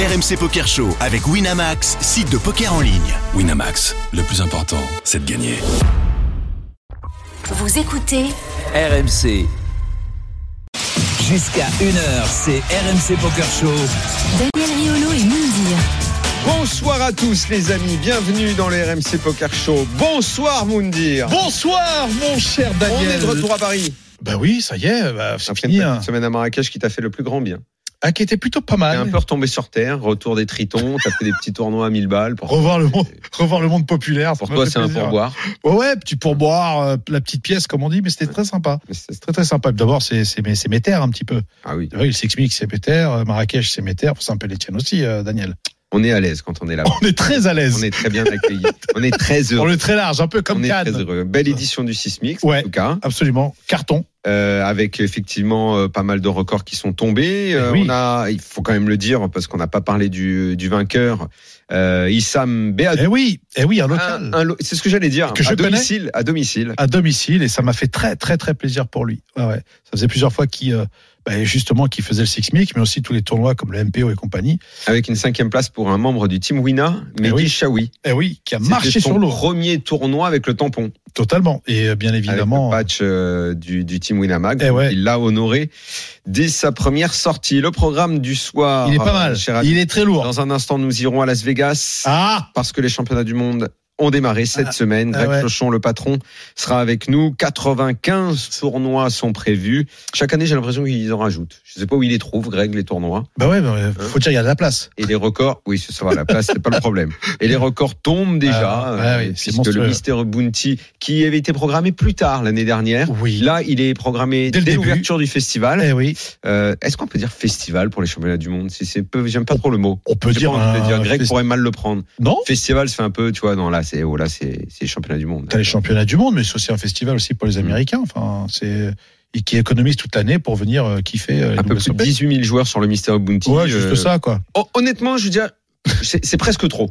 RMC Poker Show avec Winamax, site de poker en ligne. Winamax, le plus important, c'est de gagner. Vous écoutez RMC. Jusqu'à 1h, c'est RMC Poker Show. Daniel Riolo et Moundir. Bonsoir à tous les amis, bienvenue dans les RMC Poker Show. Bonsoir Moundir. Bonsoir mon cher On est Daniel. de retour à Paris. Bah oui, ça y est, bah, c'est fini. une hein. petite semaine à Marrakech qui t'a fait le plus grand bien. Ah, qui était plutôt pas T'es mal. un peu retombé sur terre, retour des tritons, t'as fait des petits tournois à 1000 balles. Pour, Revoir le monde, revoir le monde populaire. pour toi c'est un pourboire. Ouais, ouais, petit pourboire, euh, la petite pièce comme on dit, mais c'était très sympa. C'est- Très très sympa. D'abord, c'est c'est mes, mes terres un petit peu. Ah oui, Six Mix, c'est mes terres, euh, Marrakech, c'est mes terres. C'est un peu les tiennes aussi, euh, Daniel. On est à l'aise quand on est là. On est très à l'aise. On est très bien accueillis. On est très On heureux. est très large, un peu comme On est très heureux. Belle édition du Sismix Ouais. en tout cas. Absolument. Carton. Euh, avec effectivement euh, pas mal de records qui sont tombés. Euh, oui. On a, il faut quand même le dire parce qu'on n'a pas parlé du, du vainqueur, Issam Béadou. Eh oui, eh oui, un local. Un- un lo- c'est ce que j'allais dire. Que je à connais. domicile, à domicile. à domicile et ça m'a fait très très très plaisir pour lui. Ouais, ouais. Ça faisait plusieurs fois qu'il bah, justement qu'il faisait le Six Mic, mais aussi tous les tournois comme le MPO et compagnie. avec une cinquième place pour un membre du team Wina, Mehdi oui. Chaoui. Eh oui, qui a marché son sur l'eau premier tournoi avec le tampon, totalement. Et euh, bien avec évidemment, le patch euh, du, du team Winamag. Eh ouais. Il l'a honoré dès sa première sortie. Le programme du soir. il est pas euh, mal. ami. Il est très lourd. Dans un instant, nous irons à Las Vegas Ah, parce que les championnats du monde ont démarré cette Ah, semaine. ah Greg ouais. Clochon, le patron, sera avec nous. 95 tournois sont prévus. Chaque année, j'ai l'impression qu'ils en rajoutent. Je sais pas où il les trouve, Greg, les tournois. bah ouais, mais faut dire il y a de la place. Et les records, oui, ça va, la place, c'est pas le problème. Et les records tombent déjà, Ah, euh, oui, puisque le Mister Bounty, qui avait été programmé plus tard l'année dernière, Oui. là, il est programmé Dès l'ouverture du festival. Eh oui, Euh, Est-ce qu'on peut dire festival pour les championnats du monde? Si j'aime pas trop le mot. on peut dire. pas un dire. Greg festi- pourrait mal le prendre. Non. Festival, c'est un peu, tu vois, non, là, c'est, oh, là, c'est, c'est les championnats du monde. T'as les championnats du monde, mais c'est aussi un festival aussi pour les Mm. Américains. Enfin, c'est et qui économisent toute l'année pour venir euh, kiffer euh, Un peu plus de WSOP. 18 000 joueurs sur le Mister Bounty. Ouais, juste euh, ça quoi. hon- Honnêtement, je veux dire, c'est presque trop.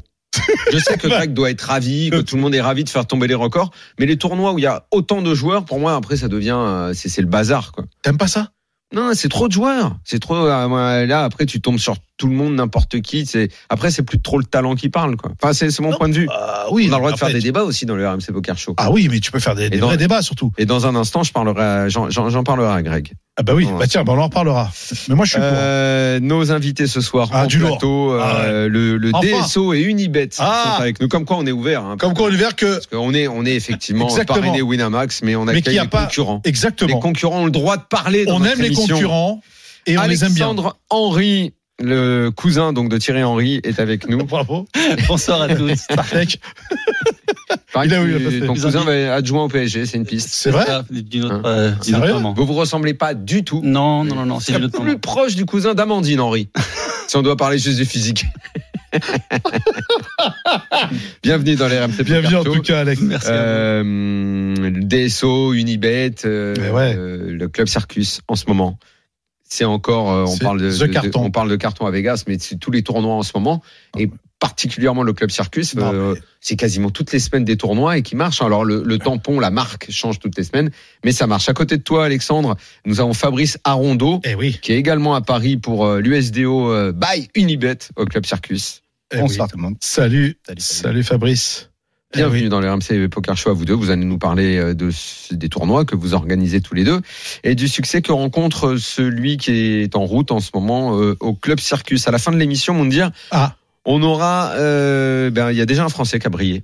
Je sais que Greg doit être ravi, que tout le monde est ravi de faire tomber les records, mais les tournois où il y a autant de joueurs, pour moi, après, ça devient, euh, c'est le bazar, quoi. T'aimes pas ça? Non, c'est trop de joueurs. C'est trop. euh, Là, après, tu tombes sur tout le monde, n'importe qui. C'est après, c'est plus trop le talent qui parle, quoi. Enfin, c'est mon Non, point de vue. Ah oui. On a le droit de faire des tu- débats aussi dans le RMC Poker Show. Ah oui, mais tu peux faire des, des dans- vrais débats surtout. Et dans un instant, je parlerai, j'en- parlerai à Greg. Ah bah oui, bah tiens, bah on en reparlera. Mais moi je suis pour. Euh, nos invités ce soir Ah, en du plateau, euh, Ah le, le Enfin. DSO et Unibet Ah. sont avec nous. Comme quoi, on est ouvert. Hein, Comme quoi on est vert que Parce qu'on est, on est effectivement Exactement. parrainé Winamax, mais on Mais accueille qu'il y a les pas- concurrents. Les exactement. concurrents ont le droit de parler. Dans On aime les concurrents et on les aime bien. Alexandre Henry, le cousin donc de Thierry Henry, est avec nous. Bravo. Bonsoir à tous. Il a eu, ton cousin va être adjoint au PSG, c'est une piste. C'est vrai Ça, D'une autre, Hein euh, d'une autre. Vous vous ressemblez pas du tout. Non, non, non, non, c'est plus proche du cousin d'Amandine Henry. si on doit parler juste du physique. Bienvenue dans les RMC Bienvenue en tout cas Alex. Merci. Euh, DSO, Unibet, euh, ouais. euh, le club Circus en ce moment. C'est encore, euh, on parle de, de- on parle de carton à Vegas, mais c'est tous les tournois en ce moment et particulièrement le club Circus. Euh, mais- c'est quasiment toutes les semaines des tournois et qui marchent. Alors le, le tampon, la marque change toutes les semaines, mais ça marche. À côté de toi, Alexandre, nous avons Fabrice Arondo Eh oui. qui est également à Paris pour euh, l'USDO euh, by Unibet au club Circus. Eh oui. Bonsoir tout le monde. Salut. Salut, Salut, salut. Fabrice. Eh Bienvenue dans le RMC Poker Show à vous deux. Vous allez nous parler euh, de, des tournois que vous organisez tous les deux et du succès que rencontre celui qui est en route en ce moment euh, au Club Circus. À la fin de l'émission, on dire Ah, on aura, euh, ben il y a déjà un Français qui a brillé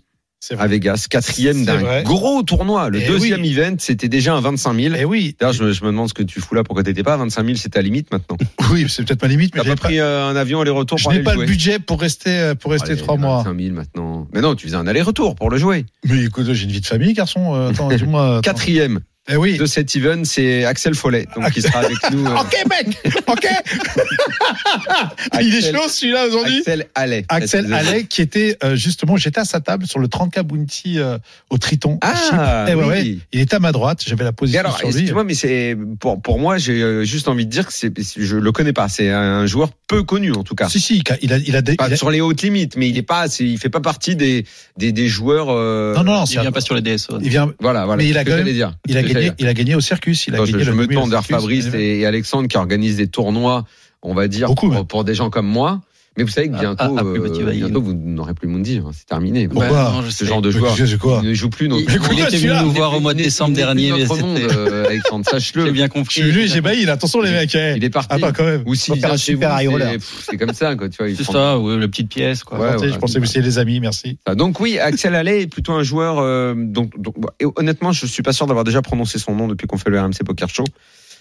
à. Vegas, quatrième d'un gros tournoi. Le Eh deuxième oui. event, c'était déjà un 25 000. Eh oui. D'ailleurs, je, me- je me demande ce que tu fous là. Pourquoi t'étais pas à 25 000 C'est ta limite maintenant. Oui, c'est peut-être ma limite, mais T'as j'ai pas pris euh, un avion aller-retour je n'ai pas le budget pour rester euh, pour rester trois mois. 25 000 maintenant. Mais non, tu faisais un aller-retour pour le jouer. Mais écoute, j'ai une vie de famille, garçon. Euh, Attends, dis-moi. Quatrième Eh oui. de cet event, c'est Axel Follet, donc qui sera avec nous. euh, Ok, mec. Ok. Il est Axel- chaud celui-là aujourd'hui. Axel Allais. Axel. Allais, qui était euh, justement, j'étais à sa table sur le 30K Bounty euh, au Triton. Ah, Eh ouais, oui. ouais. Il était à ma droite, j'avais la position alors, sur lui. excuse-moi, mais c'est pour pour moi, j'ai euh, juste envie de dire que c'est, je le connais pas. C'est un joueur peu connu en tout cas. Si, si, il a, il a, des- Pas il a- sur les hautes limites, mais il est pas, c'est- il fait pas partie des des, des joueurs. euh, Non, non, non, Il un- vient pas sur les DSO. il vient, Voilà, voilà. Mais il a dire. il que gagné, il a gagné au circus. Il a gagné je le me tourne vers. Fabrice et, et Alexandre qui organisent des tournois, on va dire Beaucoup, pour, même. pour des gens comme moi. Mais vous savez que À- bientôt, à- à plus petit euh, bientôt vous n'aurez plus Mundi. hein. C'est terminé. Pourquoi Ouais, non, je Ce sais. genre de joueur. Je sais quoi Il ne joue plus non Il, il était venu nous voir au mois de décembre dernier, mais c'était- euh, Alexandre, j'ai sache-le. bien Je compris. suis venu, j'ai bailli, attention les mecs. eh. Il est parti. Ah, pas quand même. Ou s'il Faut faire vient un chez super c'est- pff, c'est comme ça, quoi. Tu vois, C'est prend- ça, la petite pièce, quoi. Je pensais que étiez des amis, merci. Ah, Donc oui, Axel Allais est plutôt un joueur. euh, donc, donc- honnêtement, je suis pas sûr d'avoir déjà prononcé son nom depuis qu'on fait le RMC Poker Show.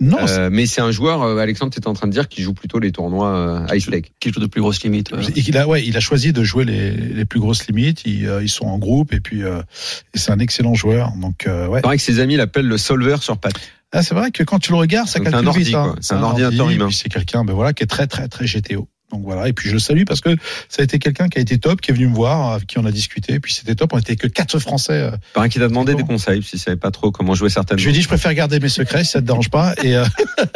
Non, Euh, mais c'est un joueur. euh, Alexandre, tu étais en train de dire qu'il joue plutôt les tournois euh, Ice Lake. Qui joue de plus grosses limites. ouais. c'est- il a, ouais, il a choisi de jouer les, les plus grosses limites. Ils, euh, ils sont en groupe et puis euh, c'est un excellent joueur. Donc euh, ouais. C'est vrai que ses amis l'appellent le solver sur patte. Ah, c'est vrai que quand tu le regardes, ça calcule vite. hein. C'est un ordinateur ordi, humain. puis C'est quelqu'un, ben voilà, qui est très très très GTO. Donc voilà. Et puis je le salue parce que ça a été quelqu'un qui a été top, qui est venu me voir, avec qui on a discuté. Puis c'était top. On était que quatre Français. euh. Il paraît qu'il t'a demandé des bon. conseils s'il savait pas trop comment jouer certaines. Je lui ai dit, je préfère garder mes secrets si ça te dérange pas. Et euh,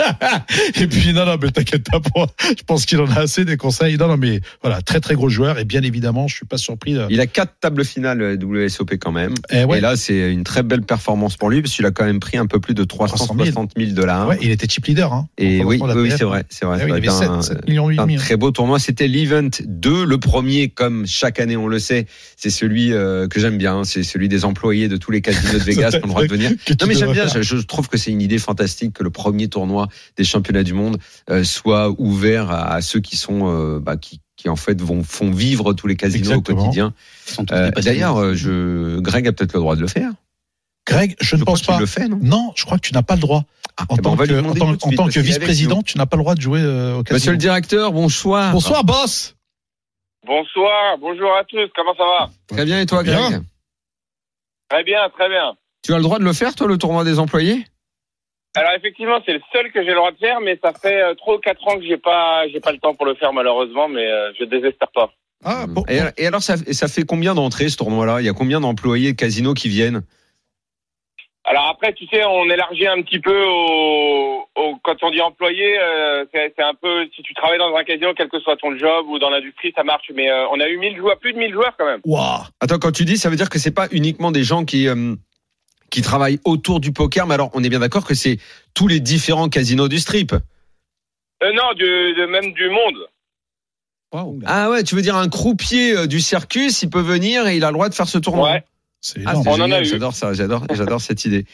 et puis non non, mais t'inquiète pas pour. Je pense qu'il en a assez des conseils. Non non, mais voilà, très très gros joueur. Et bien évidemment, je suis pas surpris. De... Il a quatre tables finales euh, WSOP quand même. Eh ouais. Et là, c'est une très belle performance pour lui parce qu'il a quand même pris un peu plus de 360 000 dollars. Ouais, il était chip leader. Hein, Et oui, c'est vrai, c'est vrai. Eh oui, il avait être 7, un- 7 millions et un demi. hein. très beau tournoi. C'était l'event 2. Le premier, comme chaque année, on le sait, c'est celui euh, que j'aime bien. C'est celui des employés de tous les casinos de Vegas qui ont le droit de venir. Non mais j'aime bien, je, je trouve que c'est une idée fantastique que le premier tournoi des championnats du monde euh, soit ouvert à, à ceux qui sont euh, bah, qui, qui en fait vont font vivre tous les casinos Exactement. au quotidien. Euh. D'ailleurs, je Greg a peut-être le droit de le faire. Greg, je ne pense pas. le fait, non? Non, je crois que tu n'as pas le droit. Ah, En eh ben, tant que, en tant- en que vice-président, tu n'as pas le droit de jouer euh, au casino. Monsieur le directeur, bonsoir. Bonsoir, boss. Bonsoir, bonjour à tous, comment ça va? Très bien et toi, Greg? Bien. Très bien, très bien. Tu as le droit de le faire, toi, le tournoi des employés? Alors effectivement, c'est le seul que j'ai le droit de faire, mais ça fait euh, trois ou quatre ans que j'ai pas, j'ai pas le temps pour le faire malheureusement, mais euh, je désespère pas. Ah, bon, et, et alors, ça, et ça fait combien d'entrées ce tournoi-là? Il y a combien d'employés de casinos qui viennent? Alors après, tu sais, on élargit un petit peu au, au- quand on dit employé, euh, c'est c'est un peu si tu travailles dans un casino, quel que soit ton job ou dans l'industrie, ça marche. Mais euh, on a eu 1000 joueurs, plus de 1000 joueurs quand même. Waouh. Attends, quand tu dis, ça veut dire que c'est pas uniquement des gens qui euh, qui travaillent autour du poker, mais alors on est bien d'accord que c'est tous les différents casinos du strip. Euh, non, du, de, même du monde. Ah ouais, tu veux dire un croupier euh, du circus, il peut venir et il a le droit de faire ce tournoi. Ouais. Ah, On en a génial, eu. j'adore ça, j'adore, j'adore cette idée.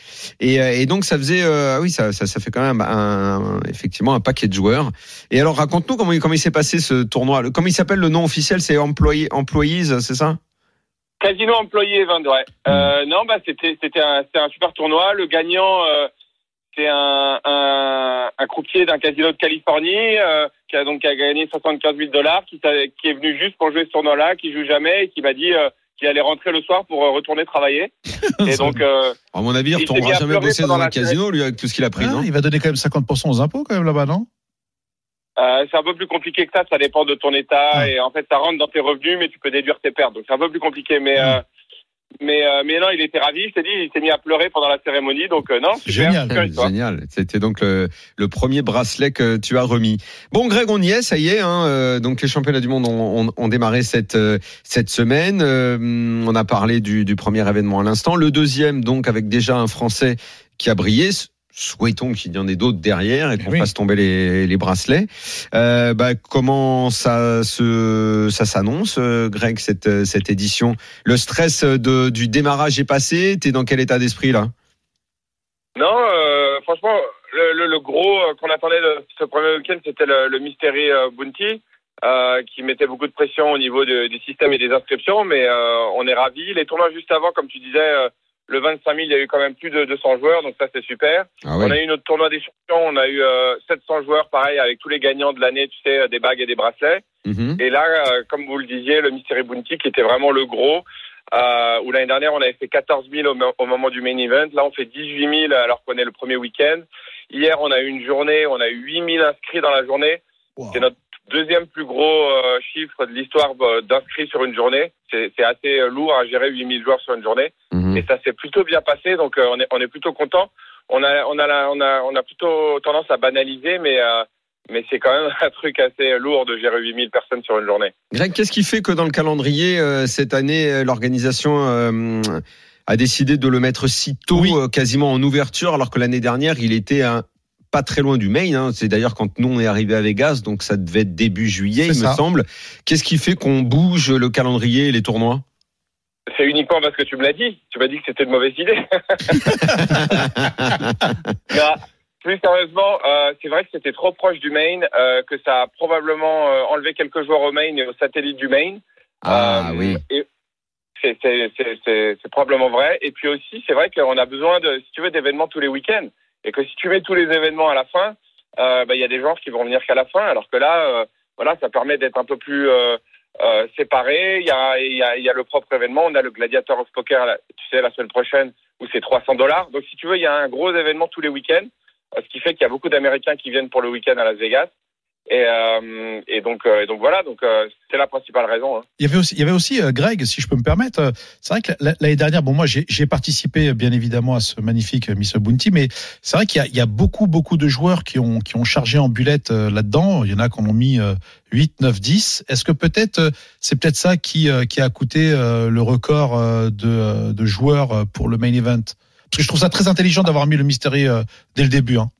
Et, euh, et donc ça faisait, euh, ah oui, ça, ça, ça fait quand même un, effectivement un paquet de joueurs. Et alors raconte-nous comment, il- comment il s'est passé ce tournoi. Le- Comment il s'appelle le nom officiel? C'est Employee, Employees, c'est ça? Casino employé event, ouais. Euh, non, bah c'était c'était un super tournoi. Le gagnant, euh, c'est un, un un croupier d'un casino de Californie euh, qui a donc qui a gagné 75 000 dollars, qui est venu juste pour jouer ce tournoi-là, qui joue jamais et qui m'a dit euh, qu'il allait rentrer le soir pour euh, retourner travailler. et donc euh, À mon avis, il retournera jamais bosser dans un la casino, lui, avec tout ce qu'il a pris, Ah, non il va donner quand même 50% aux impôts quand même là-bas, non? Euh, c'est un peu plus compliqué que ça. Ça dépend de ton état Ah. et en fait ça rentre dans tes revenus, mais tu peux déduire tes pertes. Donc c'est un peu plus compliqué, mais. Euh, mais, euh, mais non, il était ravi, je t'ai dit, il s'est mis à pleurer pendant la cérémonie, donc euh, non, super, Génial. super histoire. Génial. C'était donc le, le premier bracelet que tu as remis. Bon, Greg, on y est, ça y est. Hein, euh, donc les championnats du monde ont, ont, ont démarré cette euh, cette semaine. Euh, on a parlé du, du premier événement à l'instant. Le deuxième, donc avec déjà un Français qui a brillé. Souhaitons qu'il y en ait d'autres derrière et qu'on Oui. fasse tomber les, les bracelets. Euh, bah, comment ça se ça s'annonce, euh, Greg, cette cette édition? Le stress de, du démarrage est passé. T'es dans quel état d'esprit là? Non, euh, franchement, le, le, le gros qu'on attendait de ce premier week-end, c'était le, le Mystery Bounty, euh, qui mettait beaucoup de pression au niveau de- du système et des inscriptions, mais euh, on est ravis. Les tournois juste avant, comme tu disais, euh, le 25 000, il y a eu quand même plus de 200 joueurs, donc ça c'est super. Ah On a eu notre tournoi des champions, on a eu euh, 700 joueurs, pareil, avec tous les gagnants de l'année, tu sais, des bagues et des bracelets. Mhm. Et là, euh, comme vous le disiez, le Mystery Bounty qui était vraiment le gros, euh, où l'année dernière on avait fait 14 000 au, au moment du main event. Là, on fait 18 000 alors qu'on est le premier week-end. Hier, on a eu une journée, on a eu 8 000 inscrits dans la journée. Wow. C'est notre deuxième plus gros euh, chiffre de l'histoire euh, d'inscrits sur une journée. C'est c'est assez euh, lourd à gérer 8 000 joueurs sur une journée. Mhm. Et ça s'est plutôt bien passé, donc euh, on, est, on est plutôt content. On a, on, a la- on, a, on a plutôt tendance à banaliser, mais, euh, mais c'est quand même un truc assez lourd de gérer 8000 personnes sur une journée. Greg, qu'est-ce qui fait que dans le calendrier, euh, cette année, l'organisation euh, a décidé de le mettre si tôt, Oui. euh, quasiment en ouverture, alors que l'année dernière, il était un pas très loin du main. Hein. C'est d'ailleurs quand nous on est arrivé à Vegas, donc ça devait être début juillet, il me semble. Qu'est-ce qui fait qu'on bouge le calendrier et les tournois? C'est uniquement parce que tu me l'as dit. Tu m'as dit que c'était une mauvaise idée. Non, plus sérieusement, euh, c'est vrai que c'était trop proche du main, euh, que ça a probablement euh, enlevé quelques joueurs au main et au satellite du main. Ah Euh, oui. c'est probablement vrai. Et puis aussi, c'est vrai qu'on a besoin de, si tu veux, d'événements tous les week-ends. Et que si tu mets tous les événements à la fin, euh, bah, il y a des joueurs qui vont venir qu'à la fin. Alors que là, euh, voilà, ça permet d'être un peu plus euh, euh, séparé. Il y a, il y, a, il y a le propre événement. On a le Gladiator of Poker, tu sais, la semaine prochaine, où c'est 300 dollars. Donc si tu veux, il y a un gros événement tous les week-ends. euh, Ce qui fait qu'il y a beaucoup d'Américains qui viennent pour le week-end à Las Vegas. Et, euh, et donc, euh, et donc voilà, donc euh, c'est la principale raison. Hein. Il y avait aussi, il y avait aussi euh, Greg, si je peux me permettre. euh, C'est vrai que la- l'année dernière, bon, moi, j'ai participé bien évidemment à ce magnifique Miss Bounty, mais c'est vrai qu'il y, y a beaucoup, beaucoup de joueurs qui ont, qui ont chargé en bulette là-dedans. Il y en a qui en ont mis euh, 8, 9, 10. Est-ce que peut-être, c'est peut-être ça qui, qui a coûté le record de, de joueurs pour le main event? Parce que je trouve ça très intelligent d'avoir mis le mystérieux dès le début. Hein.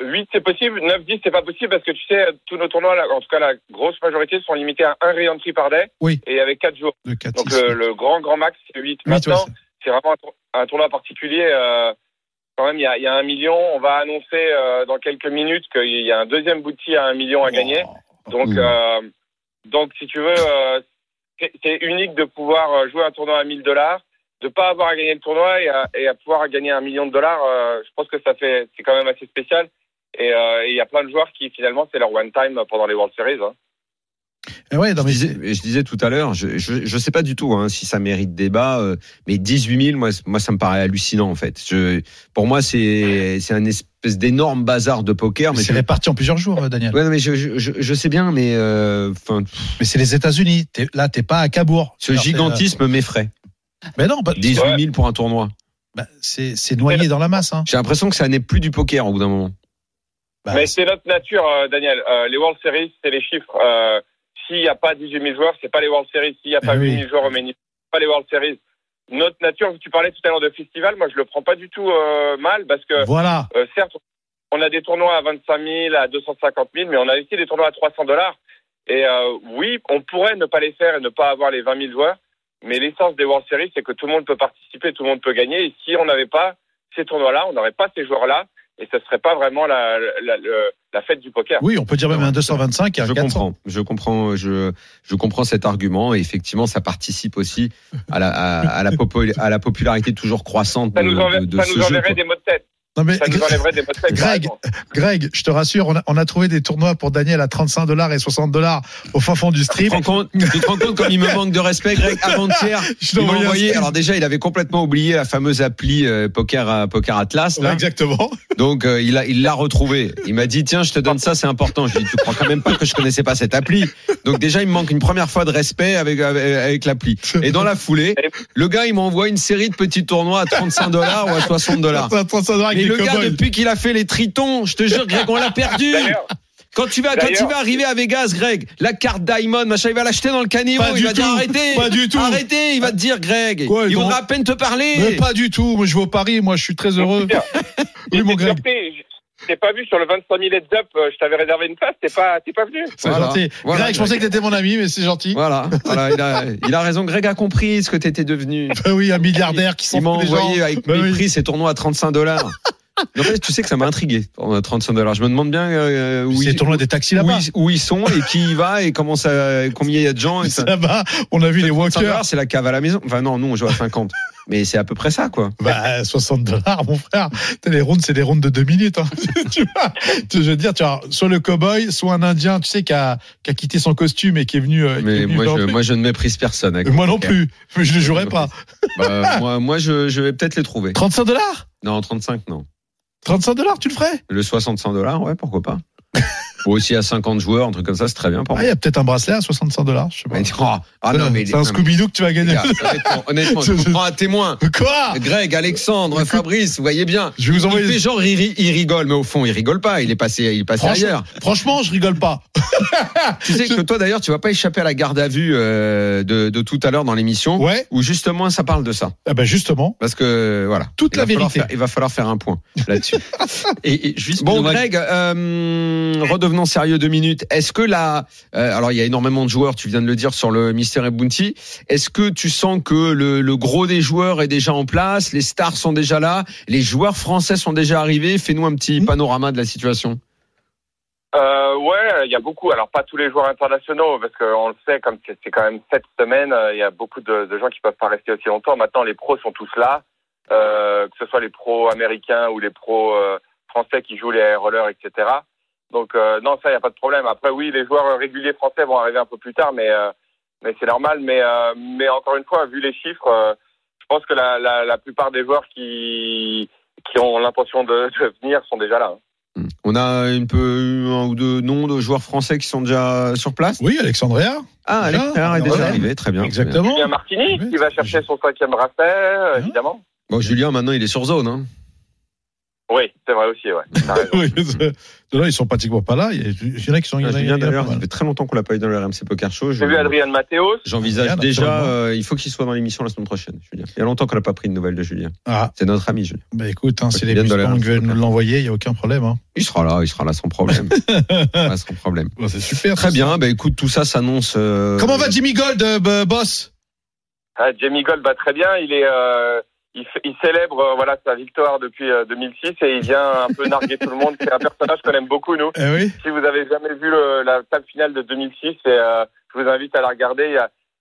Ouais. Euh, 8 c'est possible, 9, 10 c'est pas possible parce que tu sais, tous nos tournois, en tout cas la grosse majorité, sont limités à un re-entry par day Oui. et avec 4 jours. De 4, Donc 6, le, le grand grand max c'est 8. Huit, Maintenant, ouais, c'est- vraiment un, tour- un tournoi particulier. euh, quand même, il y a, il y a un million. On va annoncer euh, dans quelques minutes qu'il y a un deuxième bouti à un million à gagner. Donc, Mmh. euh, donc si tu veux, c'est unique de pouvoir jouer un tournoi à 1000 dollars, de pas avoir à gagner le tournoi et à, et à pouvoir gagner un million de dollars. euh, je pense que ça fait, c'est quand même assez spécial. Et euh, et il y a plein de joueurs qui finalement c'est leur one time pendant les World Series. Hein. Eh ouais, non, Je disais, je disais tout à l'heure, je, je, je sais pas du tout hein, si ça mérite débat, euh, mais 18 000, moi, ça me paraît hallucinant en fait. Je, pour moi, c'est un espèce d'énorme bazar de poker. Mais c'est je, réparti en plusieurs jours, euh, Daniel. ouais, non, mais je, je, je- je sais bien, mais euh, Mais c'est les États-Unis. Là, t'es pas à Cabourg. ce Alors, gigantisme m'effraie. Mais non, bah, 18 000 pour un tournoi. bah, c'est c'est noyé dans la masse. Hein. J'ai l'impression que ça n'est plus du poker au bout d'un moment. Bah, Mais c'est notre nature, euh, Daniel. Euh, les World Series, c'est les chiffres. Euh, S'il n'y a pas 18 000 joueurs, c'est pas les World Series. S'il n'y a pas Eh oui. 8 000 joueurs au c'est pas les World Series. Notre nature, tu parlais tout à l'heure de festival, moi je le prends pas du tout euh, mal parce que Voilà. euh, certes, on a des tournois à 25 000, à 250 000, mais on a aussi des tournois à 300 dollars. Et euh, oui, on pourrait ne pas les faire et ne pas avoir les 20 000 joueurs, mais l'essence des World Series, c'est que tout le monde peut participer, tout le monde peut gagner. Et si on n'avait pas ces tournois-là, on n'aurait pas ces joueurs-là, et ce serait pas vraiment la, la, la, la fête du poker. Oui, on peut dire même un 225 et un Je 400. comprends, je comprends, je, je comprends cet argument. Et effectivement, ça participe aussi à la, à, à la, popu- à la popularité toujours croissante Ça de, nous, enver- de- de ça ce nous jeu. enverrait quoi. des mots de tête. Non mais Ça nous enlèverait des mots de tête. Greg. Greg, je te rassure, on a, on a trouvé des tournois pour Daniel à 35 dollars et 60 dollars au fin fond du Tu te compte, tu te rends compte comme il me manque de respect, Greg, avant-hier. Je l'ai Il m'a envoyé alors déjà, il avait complètement oublié la fameuse appli euh, Poker, à- Poker Atlas, Ouais, exactement. Donc, euh, il a, il l'a retrouvé. Il m'a dit, tiens, je te donne ça, c'est important. Je lui ai dit, tu crois quand même pas que je connaissais pas cette appli? Donc, déjà, il me manque une première fois de respect avec, avec, avec l'appli. Et dans la foulée, le gars, il m'envoie une série de petits tournois à 35 dollars ou à 60 dollars. 35 dollars le gars, cow-boys. depuis qu'il a fait les tritons, je te jure, Greg, on l'a perdu. Quand tu vas, quand il va arriver à Vegas, Greg, la carte Diamond, machin, il va l'acheter dans le caniveau. Pas il du va dire tout, arrêtez. pas du tout. Arrêtez, il va te dire, Greg. Quoi, il voudra à peine te parler. Mais pas du tout. Moi, je vais au Paris. Moi, je suis très heureux. Oui, mon Greg. surpris. T'ai pas vu sur le 25 000 heads up. euh, Je t'avais réservé une place. T'es pas, t'es pas venu. C'est Voilà. gentil. Voilà, Greg, je pensais que t'étais mon ami, mais c'est gentil. Voilà, voilà il, a, il a raison. Greg a compris ce que t'étais devenu. Bah oui, un milliardaire qui s'en Il m'a fout des envoyé gens. avec Bah oui. mépris ses tournois à 35 dollars. En fait, tu sais que ça m'a intrigué, euh, 35 dollars. Je me demande bien euh, où, ils, le tournoi des taxis où, là-bas. ils, où ils sont et qui y va et comment ça, combien il y a de gens. Et ça. Là-bas, on a vu les 35 walkers. c'est la cave à la maison. Enfin non, nous on joue à 50. Mais c'est à peu près ça, quoi. Bah, 60 dollars, mon frère. Les rounds, c'est des rounds de deux minutes. Hein. tu vois, je veux dire, tu vois, soit le cowboy, soit un Indien, tu sais, qui a, qui a quitté son costume et qui est venu. euh, est Mais venu moi, je, moi, je ne méprise personne. avec moi non plus. Mais je ne jouerai pas. Bah, moi, moi, je, je vais peut-être les trouver. 35 dollars? Non, 35, non. 35 dollars, tu le ferais? Le 65 dollars, ouais, pourquoi pas. Ou aussi à 50 joueurs, un truc comme ça, c'est très bien pour Ah, moi. il y a peut-être un bracelet à 65 dollars, je sais pas. Mais- oh, ah non, mais c'est un Scooby-Doo que tu vas les gagner. gars, honnêtement, honnêtement, je vous prends un témoin. Quoi? Greg, Alexandre, Fabrice, vous voyez bien. Je vais vous envoyer. fait genre, il, ri- il rigole, mais au fond, il rigole pas. Il est passé, il est passé Franchement, ailleurs. franchement, je rigole pas. Tu sais que toi d'ailleurs, tu vas pas échapper à la garde à vue euh, de, de tout à l'heure dans l'émission, Ouais, où justement ça parle de ça. ah ben justement, Parce que voilà, toute la vérité. faire- il va falloir faire un point là-dessus. Et, et juste Bon, Greg, euh, redevenons sérieux deux minutes. Est-ce que là, euh, alors il y a énormément de joueurs, tu viens de le dire sur le Mystery Bounty. Est-ce que tu sens que le, le gros des joueurs est déjà en place, les stars sont déjà là, les joueurs français sont déjà arrivés? Fais-nous un petit Hmm. panorama de la situation. Euh, ouais, il y a beaucoup. Alors pas tous les joueurs internationaux, parce qu'on le sait, comme c'est quand même sept semaines, euh, il y a beaucoup de, de gens qui peuvent pas rester aussi longtemps. Maintenant, les pros sont tous là, euh, que ce soit les pros américains ou les pros euh, français qui jouent les rollers, etc. Donc euh, non, ça, il y a pas de problème. Après, oui, les joueurs réguliers français vont arriver un peu plus tard, mais euh, mais c'est normal. Mais euh, mais encore une fois, vu les chiffres, euh, je pense que la, la, la plupart des joueurs qui qui ont l'intention de, de venir sont déjà là. hein. On a un peu un ou deux noms de joueurs français qui sont déjà sur place? Oui, Alexandria. Ah, Déjà, Alex Ferrer est déjà arrivé, très bien. Exactement. Julien Martini qui va chercher son cinquième bracelet, Hein évidemment. Bon, Julien, maintenant, il est sur zone. Hein. Oui, c'est vrai aussi, ouais. Oui, de là, ils sont pratiquement pas là. Il y a- il y en a qui sont. il y en Ah, Julien, d'ailleurs, ça fait très longtemps qu'on l'a pas eu dans le RMC Poker Show. J'ai vu Adrien Mathéos. J'envisage déjà, euh, il faut qu'il soit dans l'émission la semaine prochaine, Julien. Il y a longtemps qu'on n'a pas pris de nouvelles de Julien. Ah, C'est notre ami, Julien. bah écoute, hein, si les Mustangs veulent nous l'envoyer, il y a aucun problème. Hein. Il sera là, il sera là sans problème. Sans problème. Bon, c'est super. Très bien, bah écoute, tout ça s'annonce. euh. Comment va Jimmy Gold, euh, boss? Ah, Jamie Gold va très bien. Il est, euh, il, célèbre euh, voilà sa victoire depuis euh, 2006 et il vient un peu narguer tout le monde. C'est un personnage qu'on aime beaucoup nous. Eh oui. Si vous avez jamais vu le- la table finale de 2006, et, euh, je vous invite à la regarder.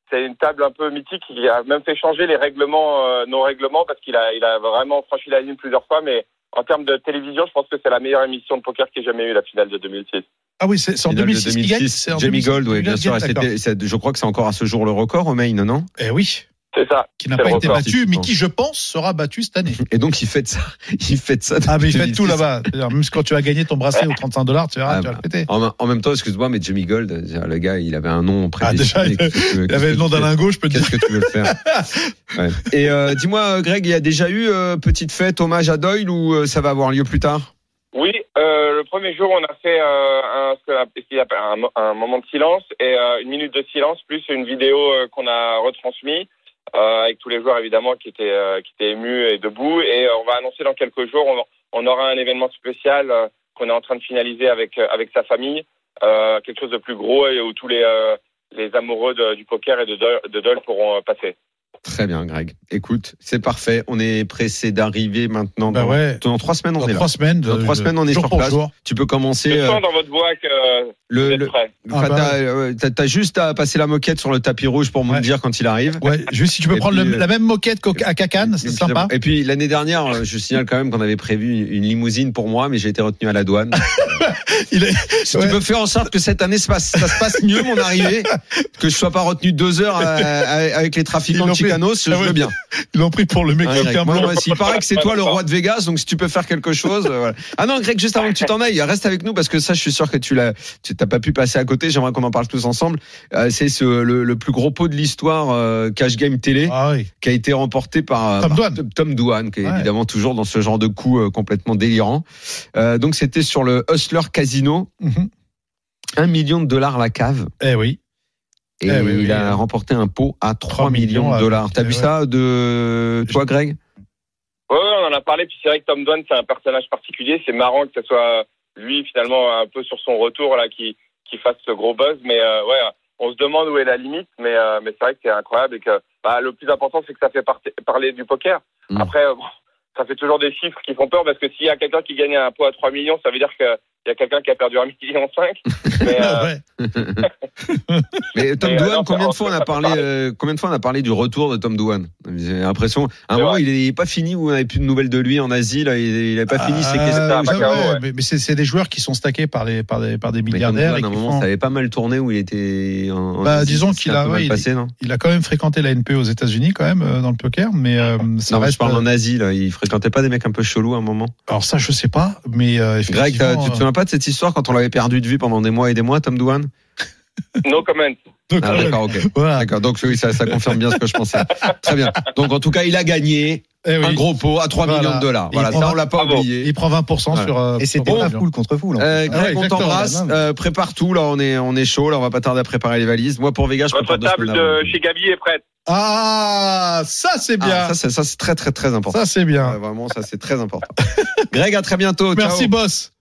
C'est une table un peu mythique. Il a même fait changer les règlements, euh, nos règlements, parce qu'il a, il a vraiment franchi la ligne plusieurs fois. Mais en termes de télévision, je pense que c'est la meilleure émission de poker qui ait jamais eu la finale de 2006. Ah oui, c'est en finale de 2006 qu'il gagne. C'est en Jamie 2006 Gold, oui, bien sûr. je crois que c'est encore à ce jour le record au main, non? Eh oui. C'est ça. Qui n'a pas été battu, mais qui, je pense, sera battu cette année. Et donc, il fait ça. Il fait ça. Ah, mais il fait tout 2006. là-bas. Même quand tu as gagné ton bracelet aux 35 dollars, tu verras, Ah, tu vas bah. le péter. En, en même temps, excuse-moi, mais Jamie Gold, euh, le gars, il avait un nom Ah, déjà, il il avait le nom d'Alain Gauche, je peux te dire. Qu'est-ce que tu veux faire Ouais. Et euh, dis-moi, Greg, il y a déjà eu euh, petite fête, hommage à Doyle ou euh, ça va avoir lieu plus tard? Oui, euh, le premier jour, on a fait euh, un, moment de silence et euh, une minute de silence, plus une vidéo euh, qu'on a retransmise euh, avec tous les joueurs évidemment qui étaient euh, qui étaient émus et debout. Et euh, on va annoncer dans quelques jours, on, on aura un événement spécial euh, qu'on est en train de finaliser avec euh, avec sa famille, euh, quelque chose de plus gros et où tous les euh, les amoureux de- du poker et de Dole, de Dole pourront euh, passer. Très bien, Greg. Écoute, c'est parfait. On est pressé d'arriver maintenant. Bah dans, ouais. dans trois semaines, on Dans est là. trois semaines. Dans de- trois semaines, on est sur place. jour. Tu peux commencer. Je euh, sens dans votre voix que euh, vous le, prêts. Ah, enfin, bah t'as, euh, t'as- juste à passer la moquette sur le tapis rouge pour me Ouais. le dire quand il arrive. Ouais, juste si tu peux Et prendre puis, le- euh, la même moquette qu'à Cacan, c'est sympa. Et puis l'année dernière, euh, je signale quand même qu'on avait prévu une limousine pour moi, mais j'ai été retenu à la douane. Il est- Si Ouais. tu peux faire en sorte que cette année ça se passe mieux mon arrivée, que je sois pas retenu deux heures euh, avec les trafiquants de Chicanos, je Ah veux bien. Ils l'ont pris pour le mec qui a Greg. un Moi, blanc. moi, il paraît que c'est toi le roi de Vegas, donc si tu peux faire quelque chose, euh, voilà. Ah non, Greg, juste avant que tu t'en ailles, reste avec nous parce que ça, je suis sûr que tu l'as, tu t'as pas pu passer à côté. J'aimerais qu'on en parle tous ensemble. Euh, c'est ce, le, le plus gros pot de l'histoire euh, cash game télé Ah oui. qui a été remporté par Tom par Dwan. Tom qui est Ouais. évidemment toujours dans ce genre de coup euh, complètement délirant. Donc c'était sur le Hustler Casino, Mhm. un million de dollars la cave. Eh oui. Et Eh oui, oui, il a oui. remporté un pot à 3 3 millions millions, de dollars. T'as vu ouais. ça de toi, Greg? Ouais, ouais, on en a parlé, puis c'est vrai que Tom Dwan, c'est un personnage particulier. C'est marrant que ce soit lui, finalement, un peu sur son retour, là, qui, qui fasse ce gros buzz. Mais euh, ouais, on se demande où est la limite, mais, euh, mais c'est vrai que c'est incroyable et que bah, le plus important, c'est que ça fait par- parler du poker. Mm. Après, euh, bon, ça fait toujours des chiffres qui font peur parce que s'il y a quelqu'un qui gagne un pot à 3 millions, ça veut dire qu'il y a quelqu'un qui a perdu 1,5 million. Mais, euh. Mais Tom Mais, euh, Dwan, non, combien de fois on a parlé, euh, combien de fois on a parlé du retour de Tom Dwan J'ai l'impression, à un moment, vrai. il est pas fini où on n'avait plus de nouvelles de lui en Asie. Là, il n'avait pas fini ses Ah, questions. ouais, mais, mais c'est des joueurs qui sont stackés par, les, par, des, par des Mais Tom milliardaires. Dwan, et à un moment, font- ça avait pas mal tourné où il était en. en Bah, Asie, disons qu'il a- ouais, il- passé, non? Il a quand même fréquenté la NPE aux États-Unis quand même euh, dans le poker, mais euh, ça Non, je parle en Asie, là. Il fréquentait pas des mecs un peu chelous à un moment. Alors ça, je sais pas, mais Greg, tu te souviens pas de cette histoire quand on l'avait perdu de vue pendant des mois et des mois, Tom Dwan No comment. Ah, d'accord, ok. Voilà. D'accord, donc oui, ça, ça confirme bien ce que je pensais. Très bien. Donc en tout cas, il a gagné Eh oui. un gros pot à 3 Voilà. millions de dollars. Voilà, il ça on l'a pas Bravo. oublié. Il prend 20% Voilà. sur. euh, Et c'était sur pas Bon, full contre full. en Euh. Ah ouais, Greg, on t'embrasse. Euh, prépare tout. Là, on est, on est chaud. Là, on va pas tarder à préparer les valises. Moi, pour Vegas, je Votre table de chez Gabi est prête. Ah, ça c'est Ah, bien. ça, c'est, ça, c'est très, très, très important. Ça c'est Ouais, bien. vraiment, ça, c'est très important. Greg, à très bientôt. Merci Ciao. boss.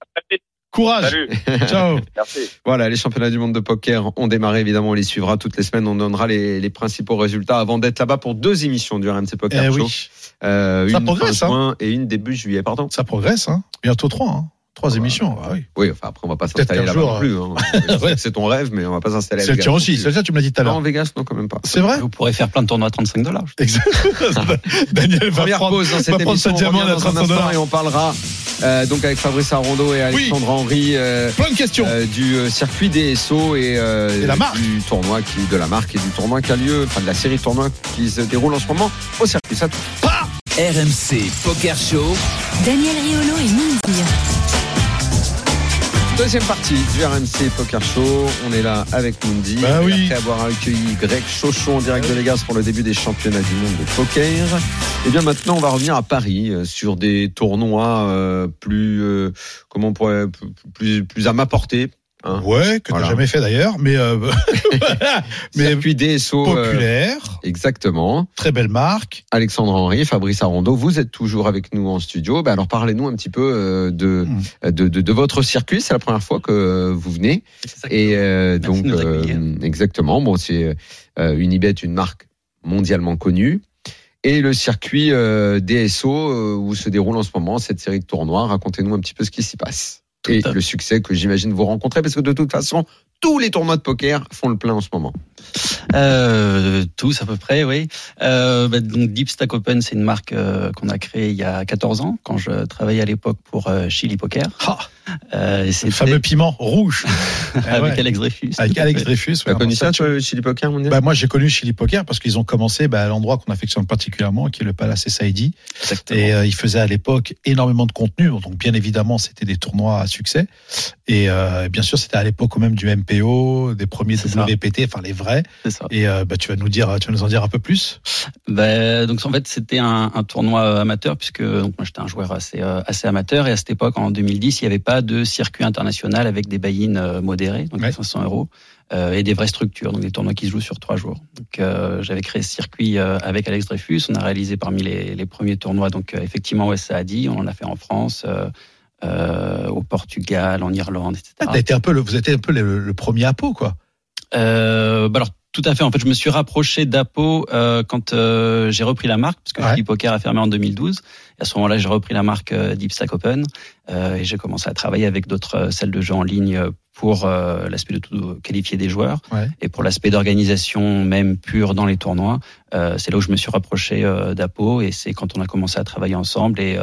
Courage. Salut. Ciao. Merci. Voilà, les championnats du monde de poker ont démarré. Évidemment, on les suivra toutes les semaines. On donnera les, les principaux résultats avant d'être là-bas pour deux émissions du RMC Poker Eh Show. oui, Euh, Ça une progresse, fin juin et une début juillet. Pardon. ça progresse. Hein. Bientôt trois. Hein. Trois émissions. Ah oui. Oui, enfin après, on va pas s'installer là-bas jour, non plus. hein. Ouais. C'est ton rêve, mais on va pas s'installer. à C'est le tien aussi. C'est ça tu me l'as dit tout à Non, l'heure. en Vegas, non, quand même pas. C'est vrai Vous pourrez faire plein de tournois à 35 dollars. Exact. Daniel va Première prendre, pause dans va cette émission. On diamant revient à dans un 300 instant dollars. et on parlera euh, donc avec Fabrice Arondo et Alexandre Henry euh, Plein de questions. euh, du euh, circuit et, euh, Et la marque. du tournoi qui de la marque et du tournoi qui a lieu, enfin de la série de tournois qui se déroule en ce moment au circuit. Ça, tout. RMC Poker Show. Daniel Riolo et Mindir. Deuxième partie du RMC Poker Show. On est là avec Mundi. Bah oui. Après avoir accueilli Greg Chauchon en direct de Vegas pour le début des championnats du monde de poker. Et bien maintenant, on va revenir à Paris euh, sur des tournois euh, plus, euh, comment on pourrait, plus, plus à ma portée. Hein. Ouais, que Voilà. t'as jamais fait d'ailleurs, mais euh, mais Circuit DSO. euh, populaire, exactement. très belle marque. Alexandre Henry, Fabrice Arondo, vous êtes toujours avec nous en studio. Ben alors parlez-nous un petit peu euh, de, Mm. de, de, de votre circuit. C'est la première fois que vous venez. Et euh, donc, euh, exactement. Bon, c'est euh, Unibet, une marque mondialement connue. Et le circuit euh, DSO euh, où se déroule en ce moment cette série de tournois. Racontez-nous un petit peu ce qui s'y passe. Et le succès que j'imagine vous rencontrez, parce que de toute façon, tous les tournois de poker font le plein en ce moment. Euh, tous à peu près, oui. Euh, bah, donc Deep Stack Open, c'est une marque euh, qu'on a créée il y a 14 ans, quand je travaillais à l'époque pour euh, Chili Poker. Ah, Euh, le fameux piment rouge. avec Ah ouais. Alex Dreyfus. Avec Alex. Dreyfus. Tu as ouais, connu ça, tu vois, Chili Poker Bah, moi, j'ai connu Chili Poker parce qu'ils ont commencé bah, à l'endroit qu'on affectionne particulièrement, qui est le Palace SID. Exactement. Et euh, ils faisaient à l'époque énormément de contenu. Donc, bien évidemment, c'était des tournois à succès. Et euh, bien sûr, c'était à l'époque quand même du MPO, des premiers. WPT, enfin les vrais. C'est ça. Et euh, bah, tu vas nous dire, tu vas nous en dire un peu plus? Bah, donc en fait c'était un, un tournoi amateur puisque donc moi j'étais un joueur assez euh, assez amateur et à cette époque en 2010 il n'y avait pas de circuit international avec des buy-in euh, modérés donc Ouais. à 500 euros euh, et des vraies structures donc des tournois qui se jouent sur trois jours. Donc euh, j'avais créé ce circuit avec Alex Dreyfus. On a réalisé parmi les, les premiers tournois donc effectivement ouais, ça a dit on en a fait en France. euh, au Portugal, en Irlande, etc. Ah, été un peu le, vous étiez un peu le, le premier Apo, quoi. Euh, bah alors tout à fait. En fait, je me suis rapproché d'Apo euh, quand euh, j'ai repris la marque parce que Ouais. Poker a fermé en 2012. Et à ce moment-là, j'ai repris la marque euh, Deep Stack Open euh, et j'ai commencé à travailler avec d'autres euh, salles de jeu en ligne pour l'aspect de tout qualifier des joueurs Ouais. et pour l'aspect d'organisation même pure dans les tournois. Euh, c'est là où je me suis rapproché d'Apo et c'est quand on a commencé à travailler ensemble et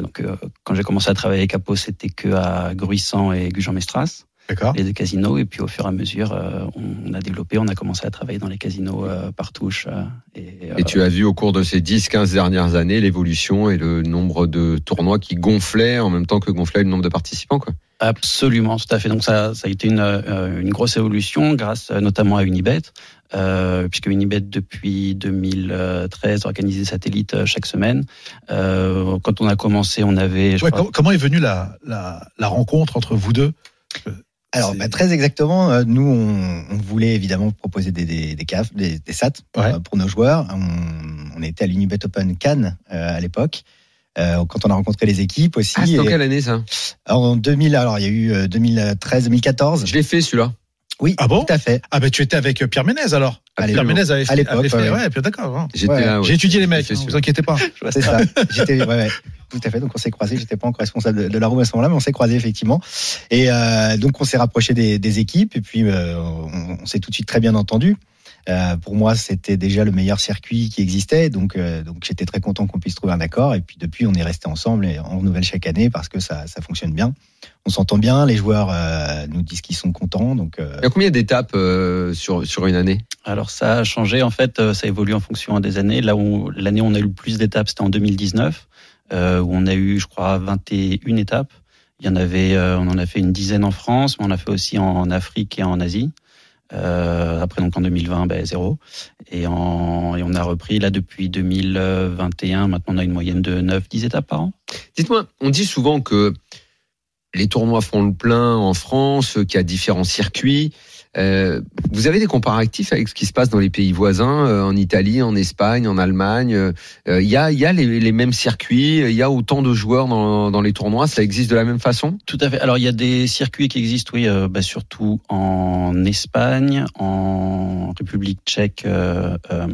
donc euh, quand j'ai commencé à travailler avec Apo, c'était que à Gruissant et Gujan-Mestras D'accord. Les deux casinos et puis au fur et à mesure euh, on, a développé, on a commencé à travailler dans les casinos euh, par touche euh, et, euh, Et tu as vu au cours de ces 10-15 dernières années l'évolution et le nombre de tournois qui gonflaient en même temps que gonflait le nombre de participants. Quoi. absolument tout à fait donc ça, ça a été une, une grosse évolution grâce notamment à Unibet euh, puisque Unibet depuis 2013 organise des satellites euh, chaque semaine euh, quand on a commencé on avait je Ouais, crois, com- comment est venue la, la, la rencontre entre vous deux? Alors, bah, très exactement, euh, nous, on, on voulait évidemment proposer des, des, des CAF, des, des SAT Ouais. euh, pour nos joueurs. On, on était à l'Unibet Open Cannes euh, à l'époque. Euh, quand on a rencontré les équipes aussi. Ah, dans Et- quelle année ça? alors, en 2000, alors il y a eu euh, 2013, 2014. Je l'ai fait celui-là. Oui, Ah bon tout à fait. Ah ben tu étais avec Pierre Ménez alors. Pierre Ménez avait fait, À l'époque, ouais. ouais, puis d'accord. hein. J'étais Ouais, là. ouais. J'ai étudié les mecs, fait hein, vous inquiétez pas. C'est ça. J'étais, ouais, ouais, tout à fait. Donc on s'est croisés. J'étais pas encore responsable de, de la roue à ce moment-là, mais on s'est croisés effectivement. Et euh, donc on s'est rapproché des, des équipes et puis euh, on, on s'est tout de suite très bien entendu. Euh, pour moi, c'était déjà le meilleur circuit qui existait, donc euh, donc j'étais très content qu'on puisse trouver un accord. Et puis depuis, on est resté ensemble et on renouvelle chaque année parce que ça ça fonctionne bien. On s'entend bien. Les joueurs euh, nous disent qu'ils sont contents. Donc euh, Il y a combien d'étapes euh, sur, sur une année? Alors ça a changé en fait, ça évolue en fonction des années. Là où l'année où on a eu le plus d'étapes, c'était en 2019, euh, où on a eu, je crois, 21 étapes. Il y en avait, euh, on en a fait une dizaine en France, mais on en a fait aussi en Afrique et en Asie. Euh, après donc en 2020, ben, zéro. Et, en, et on a repris là depuis 2021. Maintenant, on a une moyenne de 9-10 étapes par an. Dites-moi, on dit souvent que les tournois font le plein en France, qu'il y a différents circuits. Euh, vous avez des comparatifs avec ce qui se passe dans les pays voisins, euh, en Italie, en Espagne, en Allemagne. euh, Il y a, y a les, mêmes circuits, il y a autant de joueurs dans, dans les tournois. Ça existe de la même façon? Tout à fait. Alors il y a des circuits qui existent, oui, euh, bah, surtout en Espagne, en République Tchèque, euh, euh,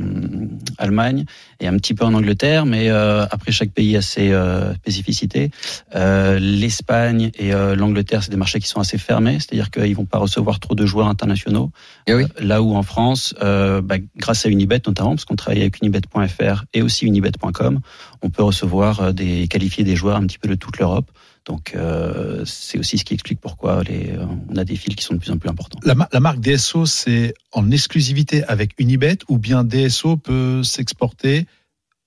Allemagne, et un petit peu en Angleterre. Mais euh, après chaque pays a ses euh, spécificités. Euh, L'Espagne et euh, l'Angleterre, c'est des marchés qui sont assez fermés, c'est-à-dire qu'ils vont pas recevoir trop de joueurs internationaux. Eh oui. Euh, Là où en France, euh, bah, grâce à Unibet notamment, parce qu'on travaille avec unibet.fr et aussi unibet.com, on peut recevoir euh, des qualifier des joueurs un petit peu de toute l'Europe. Donc euh, c'est aussi ce qui explique pourquoi les, euh, on a des fils qui sont de plus en plus importants. La, la marque DSO, c'est en exclusivité avec Unibet ou bien DSO peut s'exporter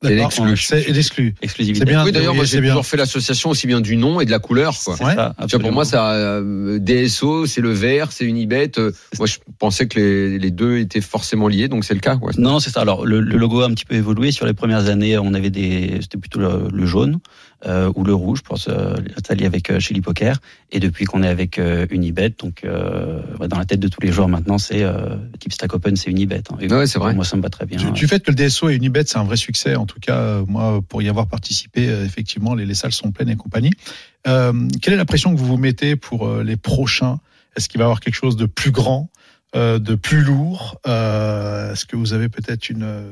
C'est l'exclu. C'est l'exclu. Exclusivité. C'est bien. Oui, d'ailleurs, moi j'ai toujours fait l'association aussi bien du nom et de la couleur. Quoi. Ouais. ça, Tu vois, pour moi, ça, euh, DSO, c'est le vert, c'est Unibet. Euh, Moi, je pensais que les, les deux étaient forcément liés, donc c'est le cas. Quoi. Non, c'est ça. Alors le, le logo a un petit peu évolué. Sur les premières années, on avait des, c'était plutôt le, le jaune euh, ou le rouge pour se s'allier avec euh, Chili Poker. Et depuis qu'on est avec euh, Unibet, donc euh, ouais, dans la tête de tous les joueurs maintenant, c'est euh, type Stack Open, c'est Unibet. hein. Et Ouais, c'est vrai. Moi, ça me va très bien. Du, du fait que le DSO et Unibet, c'est un vrai succès, en tout cas, euh, moi, pour y avoir participé, euh, effectivement, les, les salles sont pleines et compagnie. Euh, quelle est la pression que vous vous mettez pour euh, les prochains? Est-ce qu'il va y avoir quelque chose de plus grand, euh, de plus lourd? Euh, Est-ce que vous avez peut-être une, euh,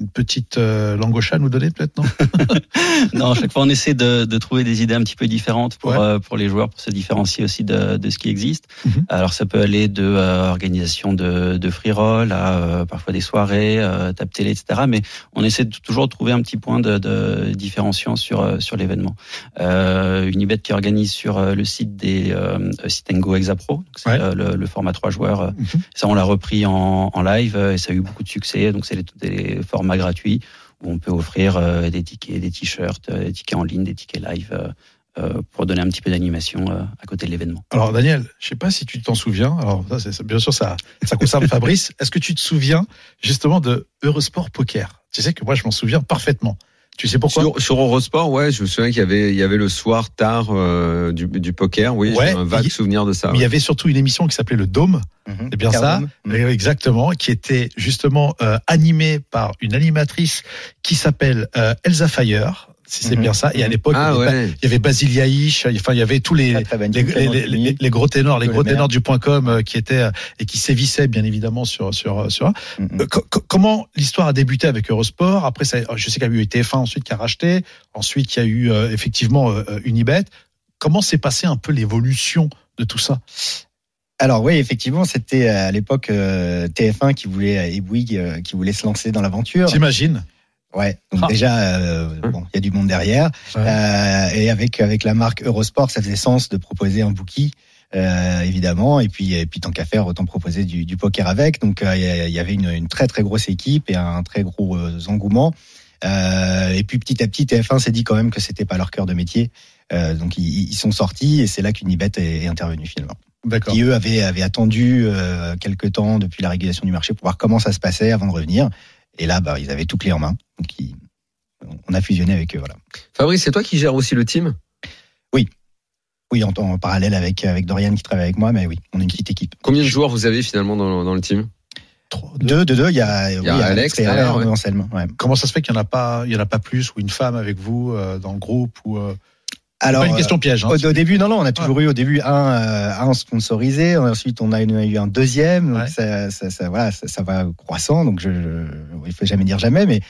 une petite euh, langoche à nous donner, peut-être, non non, à chaque fois on essaie de, de trouver des idées un petit peu différentes pour Ouais. euh, pour les joueurs, pour se différencier aussi de, de ce qui existe. Mhm. Alors ça peut aller de euh, organisation de, de free roll à euh, parfois des soirées, euh, table télé, etc. Mais on essaie de toujours de trouver un petit point de, de différenciant sur euh, sur l'événement. Euh, Unibet qui organise sur euh, le site des euh, Sit and Go Exapro, c'est Ouais. le, le format trois joueurs. Mhm. ça, on l'a repris en, en live et ça a eu beaucoup de succès. Donc, c'est des, des formats gratuits où on peut offrir euh, des tickets, des t-shirts, euh, des tickets en ligne, des tickets live euh, pour donner un petit peu d'animation à côté de l'événement. Alors, Daniel, je sais pas si tu t'en souviens. Alors, ça, c'est- bien sûr, ça, ça concerne Fabrice. Est-ce que tu te souviens, justement, de Eurosport Poker? Tu sais que moi, je m'en souviens parfaitement. Tu sais pourquoi Sur, sur Eurosport, ouais, je me souviens qu'il y avait, il y avait le soir tard euh, du, du poker. Oui, Ouais, j'ai un vague il- souvenir de ça. Mais il y avait surtout une émission qui s'appelait Le Dôme. Mhm. C'est bien ça. Oui, Exactement, qui était justement euh, animée par une animatrice qui s'appelle euh, Elsa Fire, si c'est Mhm. bien ça. Et à l'époque, Ah il, y avait, ouais. il y avait Basile Yaïch, enfin il y avait tous les les, gros ténors, les gros ténors du point com euh, qui étaient euh, et qui sévissaient bien évidemment sur sur sur. Mhm. Euh, co- co- comment l'histoire a débuté avec Eurosport? Après, ça, je sais qu'il y a eu TF1 ensuite qui a racheté. Ensuite, il y a eu euh, effectivement euh, Unibet. Comment s'est passé un peu l'évolution de tout ça? Alors oui, effectivement, c'était à l'époque euh, TF1 qui voulait et Bouygues euh, qui voulait se lancer dans l'aventure. J'imagine. Ouais. Donc Ah. déjà, euh, bon, il y a du monde derrière. Ouais. Euh, et avec avec la marque Eurosport, ça faisait sens de proposer un bookie. Euh, évidemment et puis et puis tant qu'à faire autant proposer du, du poker avec donc il y avait une, une très très grosse équipe et un très gros euh, engouement et puis petit à petit TF1 s'est dit quand même que c'était pas leur cœur de métier donc ils, ils sont sortis et c'est là qu'Unibet est, est intervenu finalement D'accord. qui eux avaient, avaient attendu quelques temps depuis la régulation du marché pour voir comment ça se passait avant de revenir. Et là, bah, ils avaient tout clé en main. Donc, ils- on a fusionné avec eux. Voilà. Fabrice, c'est toi qui gères aussi le team? Oui, en, en parallèle avec, avec Dorian qui travaille avec moi, mais oui, on est une petite équipe. Combien de joueurs vous avez finalement dans, dans le team? Trois, deux. Deux, deux, il y a, y a Alex et derrière, Alain ouais. Anselme, ouais. Comment ça se fait qu'il n'y en a pas, il y en a pas plus ou une femme avec vous euh, dans le groupe ou euh, Alors, pas une question piège. Hein, Au, au début, non, non, on a toujours eu au début un, euh, un sponsorisé. Ensuite, on a, eu- on a eu un deuxième. Donc Ouais. ça, ça, ça, voilà, ça, ça va croissant. Donc, je, je, il faut jamais dire jamais, mais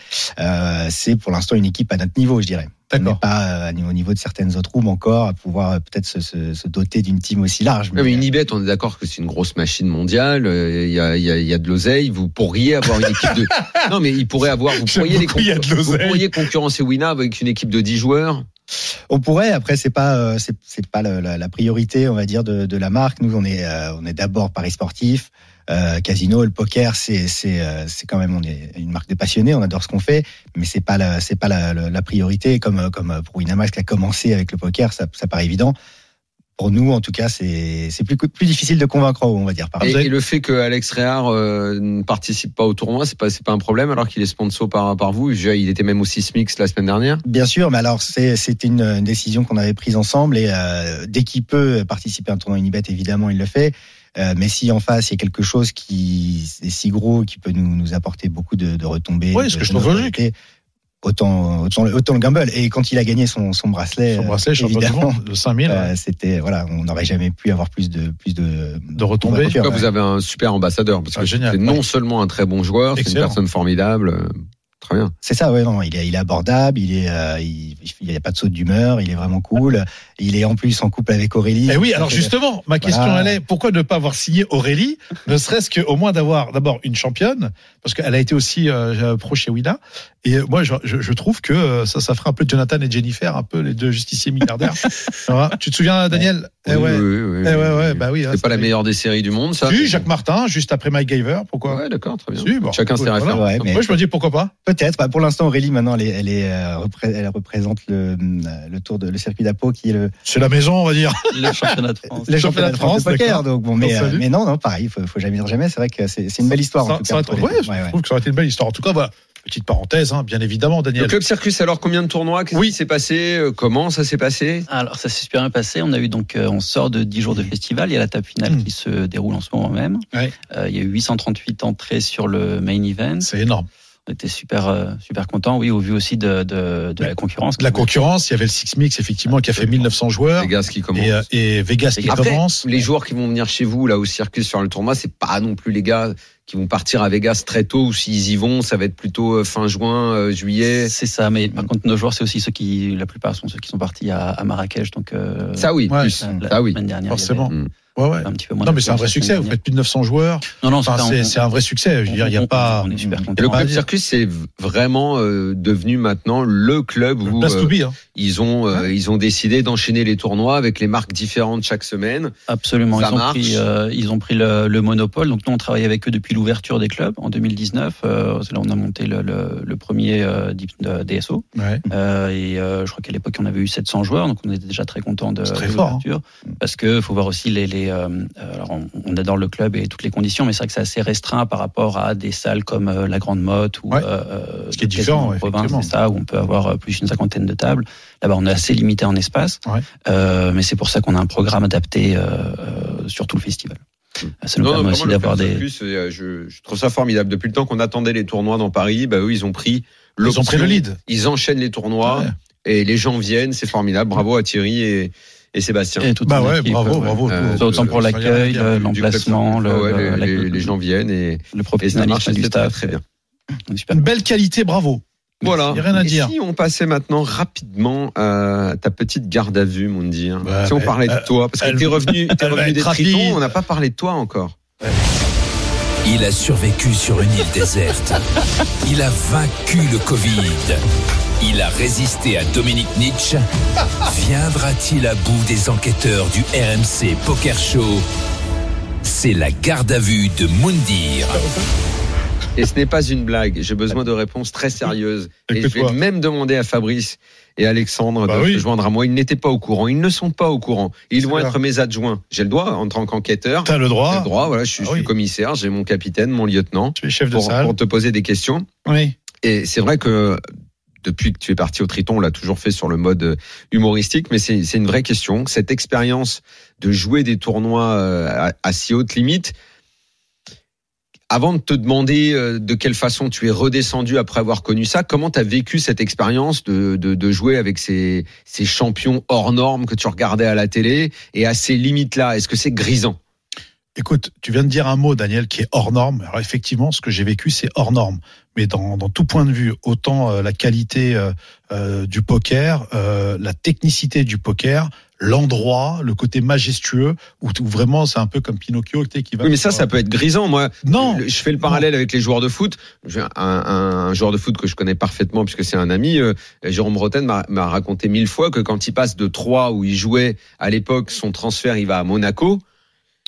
euh, c'est pour l'instant une équipe à notre niveau, je dirais. On n'est pas euh, au niveau de certaines autres rooms encore à pouvoir euh, peut-être se, se, se doter d'une team aussi large. Non, mais Unibet, on est d'accord que c'est une grosse machine mondiale. euh, Il y a, il y a, y a de l'oseille. Vous pourriez avoir une équipe de. Non, mais il pourrait avoir. Vous pourriez, les vous pourriez concurrencer Wina avec une équipe de 10 joueurs. On pourrait. Après, c'est pas euh, c'est c'est pas la, la- la priorité, on va dire, de, de la marque. Nous, on est euh, on est d'abord paris sportif, euh, casino, le poker. C'est c'est euh, c'est quand même on est une marque de passionnés. On adore ce qu'on fait, mais c'est pas la c'est pas la, la, priorité. Comme comme pour Winamax qui a commencé avec le poker, ça ça paraît évident. Pour nous, en tout cas, c'est c'est plus plus difficile de convaincre, on va dire. Par Et, le fait que Alex Réard euh, ne participe pas au tournoi, c'est pas c'est pas un problème alors qu'il est sponsor par par vous? Je- Il était même au Sismix la semaine dernière. Bien sûr, mais alors c'est c'était une, une décision qu'on avait prise ensemble et euh, dès qu'il peut participer à un tournoi Unibet, évidemment, il le fait. Euh, mais si en face il y a quelque chose qui est si gros qui peut nous, nous apporter beaucoup de, de retombées, Oui, ce de- que je trouve notoriété, autant autant le- autant le gamble. Et quand il a gagné son, son bracelet, Son bracelet, évidemment, de 5000, euh, c'était voilà, on n'aurait jamais pu avoir plus de plus de de retombées. En tout cas, Ouais. vous avez un super ambassadeur parce Ah, que génial. c'est non seulement un très bon joueur, c'est une personne formidable. Euh, Très bien. C'est ça, ouais, non, il est, il est abordable, il est, euh, il, il y a pas de saut d'humeur, il est vraiment cool. Il est en plus en couple avec Aurélie. Eh oui, alors justement, ma question Voilà. elle est pourquoi ne pas avoir signé Aurélie, ne serait-ce qu'au moins d'avoir d'abord une championne, parce qu'elle a été aussi euh, pro chez Wina. Et euh, moi, je, je, je trouve que euh, ça, ça ferait un peu Jonathan et Jennifer, un peu les deux justiciers milliardaires. Tu te souviens, Daniel? Eh Oui, ouais. oui, oui, Eh oui, ouais, ouais, oui. bah oui. hein, C'est pas la meilleure des séries du monde, ça. Si, Jacques Martin, juste après Mike Gaver, pourquoi? Ouais, d'accord, très bien. Si, bon, Chacun ses voilà. références. Ouais, mais- Moi, je me dis pourquoi pas. Peut-être. Bah, pour l'instant, Aurélie, maintenant, elle est, elle est, euh, elle représente le, euh, le tour de le circuit d'Apo, qui est le, C'est la maison, on va dire. Le championnat de France. le championnat de France de poker. Donc bon, mais, euh, mais non, non, pareil, faut, faut jamais dire jamais. C'est vrai que c'est une belle histoire. en Ça, tout ça cas, les ouais, je trouve que ça aurait été une belle histoire. En tout cas, voilà. Petite parenthèse, hein, bien évidemment, Daniel. Le club Circus, alors combien de tournois Qu'est-ce qui s'est passé Euh, Comment ça s'est passé? Alors ça s'est super bien passé. On a eu donc, euh, on sort de 10 jours de festival. Il y a la table finale Mm. qui se déroule en ce moment même. Ouais. Euh, il y a eu 838 entrées sur le main event. C'est énorme. On était super super content. Oui, au vu aussi de de, de la concurrence. La concurrence, il y avait le Six Mix, effectivement, qui a fait 1900 joueurs. Les gars, ce qui commence. Et, et Vegas qui Après, commence. les joueurs qui vont venir chez vous, là, au circus, faire le tournoi, c'est pas non plus les gars qui vont partir à Vegas très tôt, ou s'ils y vont, ça va être plutôt euh, fin juin, euh, juillet. C'est ça, mais par contre nos joueurs c'est aussi ceux qui, la plupart sont ceux qui sont partis à, à Marrakech, donc euh, Ça, oui, Ouais. plus. la Ça, oui. semaine dernière. Forcément. Ouais, Un petit peu moins Non, mais c'est un vrai succès. Vous faites plus de 900 joueurs. Non, non, Enfin, c'est un vrai succès. Je veux dire, il n'y a on- pas. On est super Et content. le club dire. Circus, c'est vraiment euh, devenu maintenant le club où Place euh, to be. hein. ils ont euh, ils ont décidé d'enchaîner les tournois avec les marques différentes chaque semaine. Absolument, Ça ils ont pris, euh, ils ont pris le, le monopole. Donc nous, on travaille avec eux depuis l'ouverture des clubs en 2019. Euh, c'est là où on a monté le, le, le premier euh, DSO. Ouais. Euh, et euh, je crois qu'à l'époque, on avait eu 700 joueurs, donc on était déjà très content de, C'est très de fort, l'ouverture. Parce que faut voir aussi les, les euh, euh, alors on, on adore le club et toutes les conditions, mais c'est vrai que c'est assez restreint par rapport à des salles comme euh, la Grande Motte ou Ouais. euh, Ce qui est différent, c'est ça, où on peut avoir plus d'une cinquantaine de tables. Là-bas, on est assez limité en espace, Ouais. euh, mais c'est pour ça qu'on a un programme adapté euh, euh, sur tout le festival. Ça nous Non, permet aussi le d'avoir des. Euh, je, je trouve ça formidable. Depuis le temps qu'on attendait les tournois dans Paris, bah eux, ils ont pris Ils ont pris le lead. Ils enchaînent les tournois Ouais. et les gens viennent, c'est formidable. Bravo à Thierry et, et Sébastien. et Bah ouais, équipe, bravo, bravo. Euh, Autant pour l'accueil, club l'emplacement, le, Ouais, le- les, la- les- les gens viennent et, le professionnalisme marche, du staff. très bien. Super Une belle qualité, bravo. Voilà. Y a rien à Et dire. Si on passait maintenant rapidement à ta petite garde à vue, mon dire. Si on parlait de elle- toi, parce que t'es revenu, va revenu des tritons, on n'a pas parlé de toi encore. Il a survécu sur une île déserte. Il a vaincu le Covid. Il a résisté à Dominique Nietzsche. Viendra-t-il à bout des enquêteurs du RMC Poker Show? C'est la garde à vue de Moundir. Et ce n'est pas une blague. J'ai besoin de réponses très sérieuses. Et je vais même demander à Fabrice et Alexandre Bah oui. se joindre à moi. Ils n'étaient pas au courant. Ils ne sont pas au courant. Ils vont être mes adjoints. J'ai le droit en tant qu'enquêteur. T'as le J'ai droit. le droit. Voilà, je suis, Ah je suis oui. commissaire. J'ai mon capitaine, mon lieutenant Tu es chef de pour, salle. pour te poser des questions. Oui. Et c'est vrai que depuis que tu es parti au Triton, on l'a toujours fait sur le mode euh, humoristique, mais c'est c'est une vraie question. Cette expérience de jouer des tournois euh, à, à si haute limite, avant de te demander euh, de quelle façon tu es redescendu après avoir connu ça, comment tu as vécu cette expérience de, de, de jouer avec ces, ces champions hors normes que tu regardais à la télé et à ces limites-là? Est-ce que c'est grisant? Écoute, tu viens de dire un mot, Daniel, qui est hors norme. Alors effectivement, ce que j'ai vécu, c'est hors norme. Mais dans, dans tout point de vue, autant euh, la qualité euh, euh, du poker, euh, la technicité du poker, l'endroit, le côté majestueux, où, où vraiment c'est un peu comme Pinocchio qui va. Oui, mais ça, ça peut être grisant. Moi, Non. Je fais le parallèle avec les joueurs de foot. Un, un, un joueur de foot que je connais parfaitement puisque c'est un ami, euh, Jérôme Breton m'a raconté mille fois que quand il passe de 3 où il jouait à l'époque, son transfert, il va à Monaco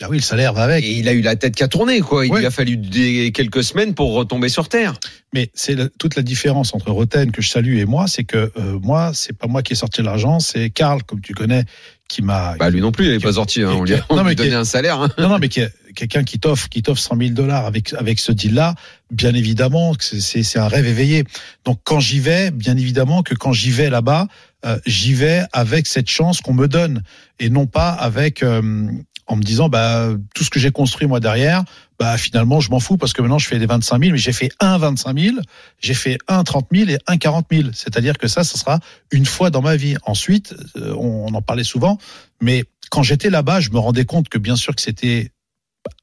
Ah oui, le salaire va avec. et il a eu la tête qui a tourné. Quoi. Il Ouais. lui a fallu des, quelques semaines pour retomber sur terre. Mais c'est toute la différence entre Roten que je salue et moi, c'est que euh, moi, c'est pas moi qui ai sorti l'argent, c'est Karl, comme tu connais, qui m'a. Bah lui non plus, il n'est pas sorti. Hein. On lui a, on Non, mais donné un salaire. hein. Non, non, mais quelqu'un qui t'offre, qui t'offre 100 000 dollars avec avec ce deal-là, bien évidemment, que c'est- c'est c'est un rêve éveillé. Donc quand j'y vais, bien évidemment que quand j'y vais là-bas, euh, j'y vais avec cette chance qu'on me donne et non pas avec euh, en me disant bah tout ce que j'ai construit moi derrière, bah finalement je m'en fous parce que maintenant je fais des 25 000, mais j'ai fait un 25 000, j'ai fait un 30 000 et un 40 000. C'est-à-dire que ça, ça sera une fois dans ma vie. Ensuite, euh, on, on en parlait souvent, mais quand j'étais là-bas, je me rendais compte que bien sûr que c'était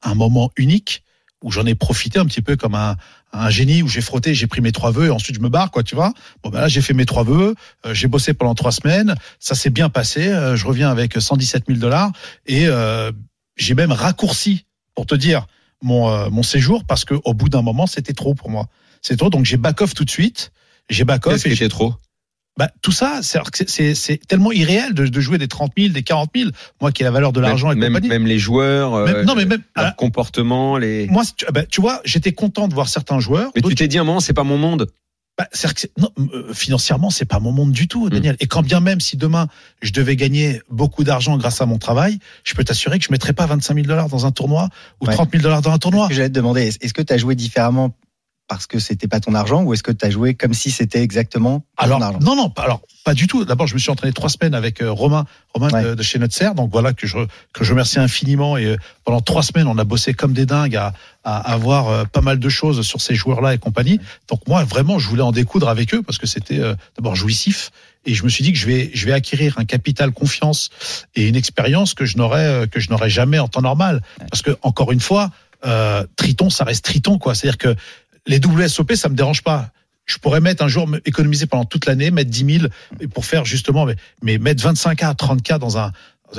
un moment unique où j'en ai profité un petit peu comme un, un génie où j'ai frotté, j'ai pris mes trois vœux et ensuite je me barre, quoi, tu vois. Bon, ben là, j'ai fait mes trois vœux, euh, j'ai bossé pendant trois semaines, ça s'est bien passé, euh, je reviens avec 117 000 dollars et euh, j'ai même raccourci, pour te dire, mon, euh, mon séjour parce que au bout d'un moment, c'était trop pour moi. C'est trop, donc j'ai back off tout de suite. J'ai back off Qu'est-ce était trop? Bah, tout ça, c'est- c'est c'est- c'est tellement irréel de, de jouer des 30 000, des 40 000. Moi qui ai la valeur de l'argent et même, même, compagnie. même les joueurs, euh, Même- non, mais même- leur ah, comportement, les. moi, tu, bah, tu vois, j'étais content de voir certains joueurs. Mais tu t'es dit à un moment, c'est pas mon monde. bah, que c'est- non, euh, financièrement, c'est pas mon monde du Mm. tout, Daniel. Et quand bien même, si demain je devais gagner beaucoup d'argent grâce à mon travail, je peux t'assurer que je mettrais pas 25 000 dollars dans un tournoi ou Ouais. 30 000 dollars dans un tournoi. Que J'allais te demander, est- est-ce que tu as joué différemment parce que c'était pas ton argent ou est-ce que tu as joué comme si c'était exactement Alors ton argent? non non pas- alors pas du tout. D'abord je me suis entraîné trois semaines avec euh, Romain Romain de, Ouais. de chez Notser donc voilà que je que je remercie infiniment et euh, pendant trois semaines on a bossé comme des dingues à à avoir euh, pas mal de choses sur ces joueurs là et compagnie. Donc moi vraiment je voulais en découdre avec eux parce que c'était d'abord jouissif et je me suis dit que je vais je vais acquérir un capital confiance et une expérience que je n'aurais que je n'aurais jamais en temps normal parce que encore une fois euh, Triton ça reste Triton quoi. C'est-à-dire que les WSOP ça me dérange pas je pourrais mettre un jour économiser pendant toute l'année, mettre 10 000 et pour faire justement, mais, mais mettre 25 à 30 k dans un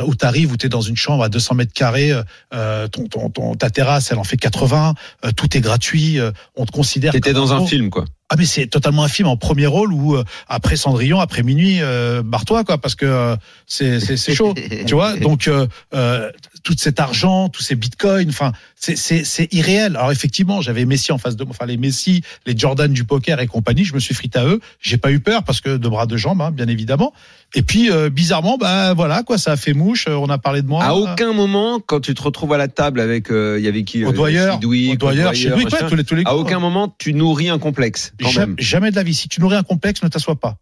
où t'arrives, où t'es dans une chambre à 200 mètres carrés, euh, ton, ton, ton- ta terrasse, elle en fait 80, euh, tout est gratuit, euh, on te considère. T'étais dans un film, quoi. Ah mais c'est totalement un film en premier rôle où euh, après Cendrillon, après minuit, euh, barre-toi quoi, parce que euh, c'est c'est c'est chaud, tu vois. Donc euh, euh, tout cet argent, tous ces bitcoins, enfin c'est c'est c'est irréel. Alors effectivement, j'avais Messi en face de moi, enfin les Messi, les Jordan du poker et compagnie, je me suis frité à eux. J'ai pas eu peur parce que de bras de jambes, hein, bien évidemment. Et puis euh, bizarrement, bah voilà quoi, ça a fait mouche. On a parlé de moi. À aucun moment, quand tu te retrouves à la table avec, euh, il y avait qui doyeur, chez lui, machin, ouais, tous les tous les À coups. aucun moment, tu nourris un complexe. Jamais, jamais de la vie. Si tu nourris un complexe, ne t'assois pas.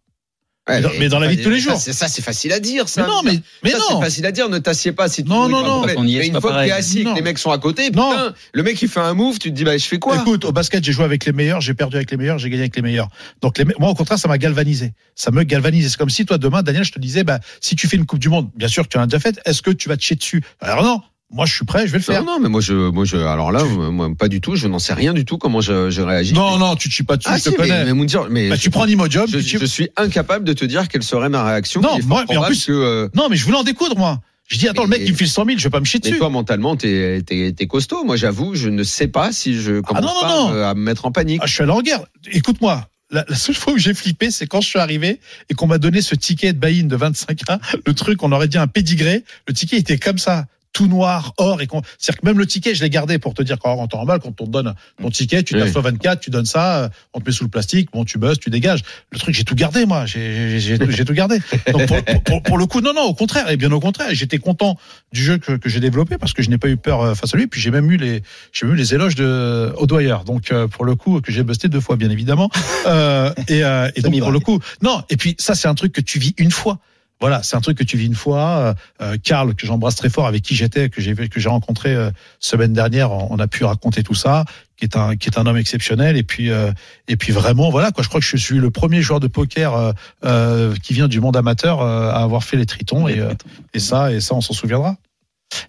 Ouais, mais dans- mais dans la vie de tous les jours. c'est- Ça, c'est facile à dire, ça. Mais non, mais mais ça, non. c'est facile à dire. Ne t'assieds pas si tu Non, nourris non, non. on y est, Mais une fois que t'es pareil. assis, et que les mecs sont à côté, Non. putain, le mec il fait un move, tu te dis bah je fais quoi? Écoute, au basket, j'ai joué avec les meilleurs, j'ai perdu avec les meilleurs, j'ai gagné avec les meilleurs. Donc les me- moi, au contraire, ça m'a galvanisé. Ça me galvanise. C'est comme si toi demain, Daniel, je te disais, bah si tu fais une Coupe du Monde, bien sûr que tu en as déjà fait, est-ce que tu vas te chier dessus? Alors non. Moi, je suis prêt, je vais le faire. Non, non, mais moi je, moi je, alors là, moi pas du tout. Je n'en sais rien du tout comment je, je réagis. Non, non, tu te chies pas dessus, Ah, je te si, mais, connais. mais Moundir, mais Bah, tu prends un Imodium, je, tu- je suis incapable de te dire quelle serait ma réaction. Non, moi, mais en plus- que, euh, Non, mais je voulais en découdre, moi. Je dis, attends, le mec, Mais- il me file 100 000, je vais pas me chier mais dessus. toi mentalement, t'es, t'es, t'es costaud. Moi, j'avoue, je ne sais pas si je commence non, non, pas non. euh, à me mettre en panique. Ah, je suis allé en guerre. Écoute-moi. La, la seule fois où j'ai flippé, c'est quand je suis arrivé et qu'on m'a donné ce ticket de buy-in de 25K. Le truc, on aurait dit un pédigré. Le ticket était comme ça, tout noir, or. et C'est-à-dire que même le ticket, je l'ai gardé pour te dire qu'en en temps normal, quand on te donne ton ticket, tu t'assois 24, tu donnes ça, euh, on te met sous le plastique, bon, tu bosses, tu dégages. Le truc, j'ai tout gardé, moi. J'ai tout gardé. Donc pour, pour- pour- pour le coup, non, non, au contraire, et bien au contraire, j'étais content du jeu que, que j'ai développé parce que je n'ai pas eu peur euh, face à lui. Puis j'ai même eu les, j'ai même eu les éloges de Audoyer. Donc euh, pour le coup, que j'ai busté deux fois, bien évidemment. Euh, et, euh, et donc pour le coup, non. Et puis ça, c'est un truc que tu vis une fois. Voilà, c'est un truc que tu vis une fois. Euh, Karl, que j'embrasse très fort, avec qui j'étais, que j'ai que j'ai rencontré euh, semaine dernière, on, a pu raconter tout ça, qui est un qui est un homme exceptionnel. Et puis euh, et puis vraiment, voilà quoi. Je crois que je suis le premier joueur de poker euh, euh, qui vient du monde amateur euh, à avoir fait les tritons. Et, euh, et ça, et ça, on s'en souviendra.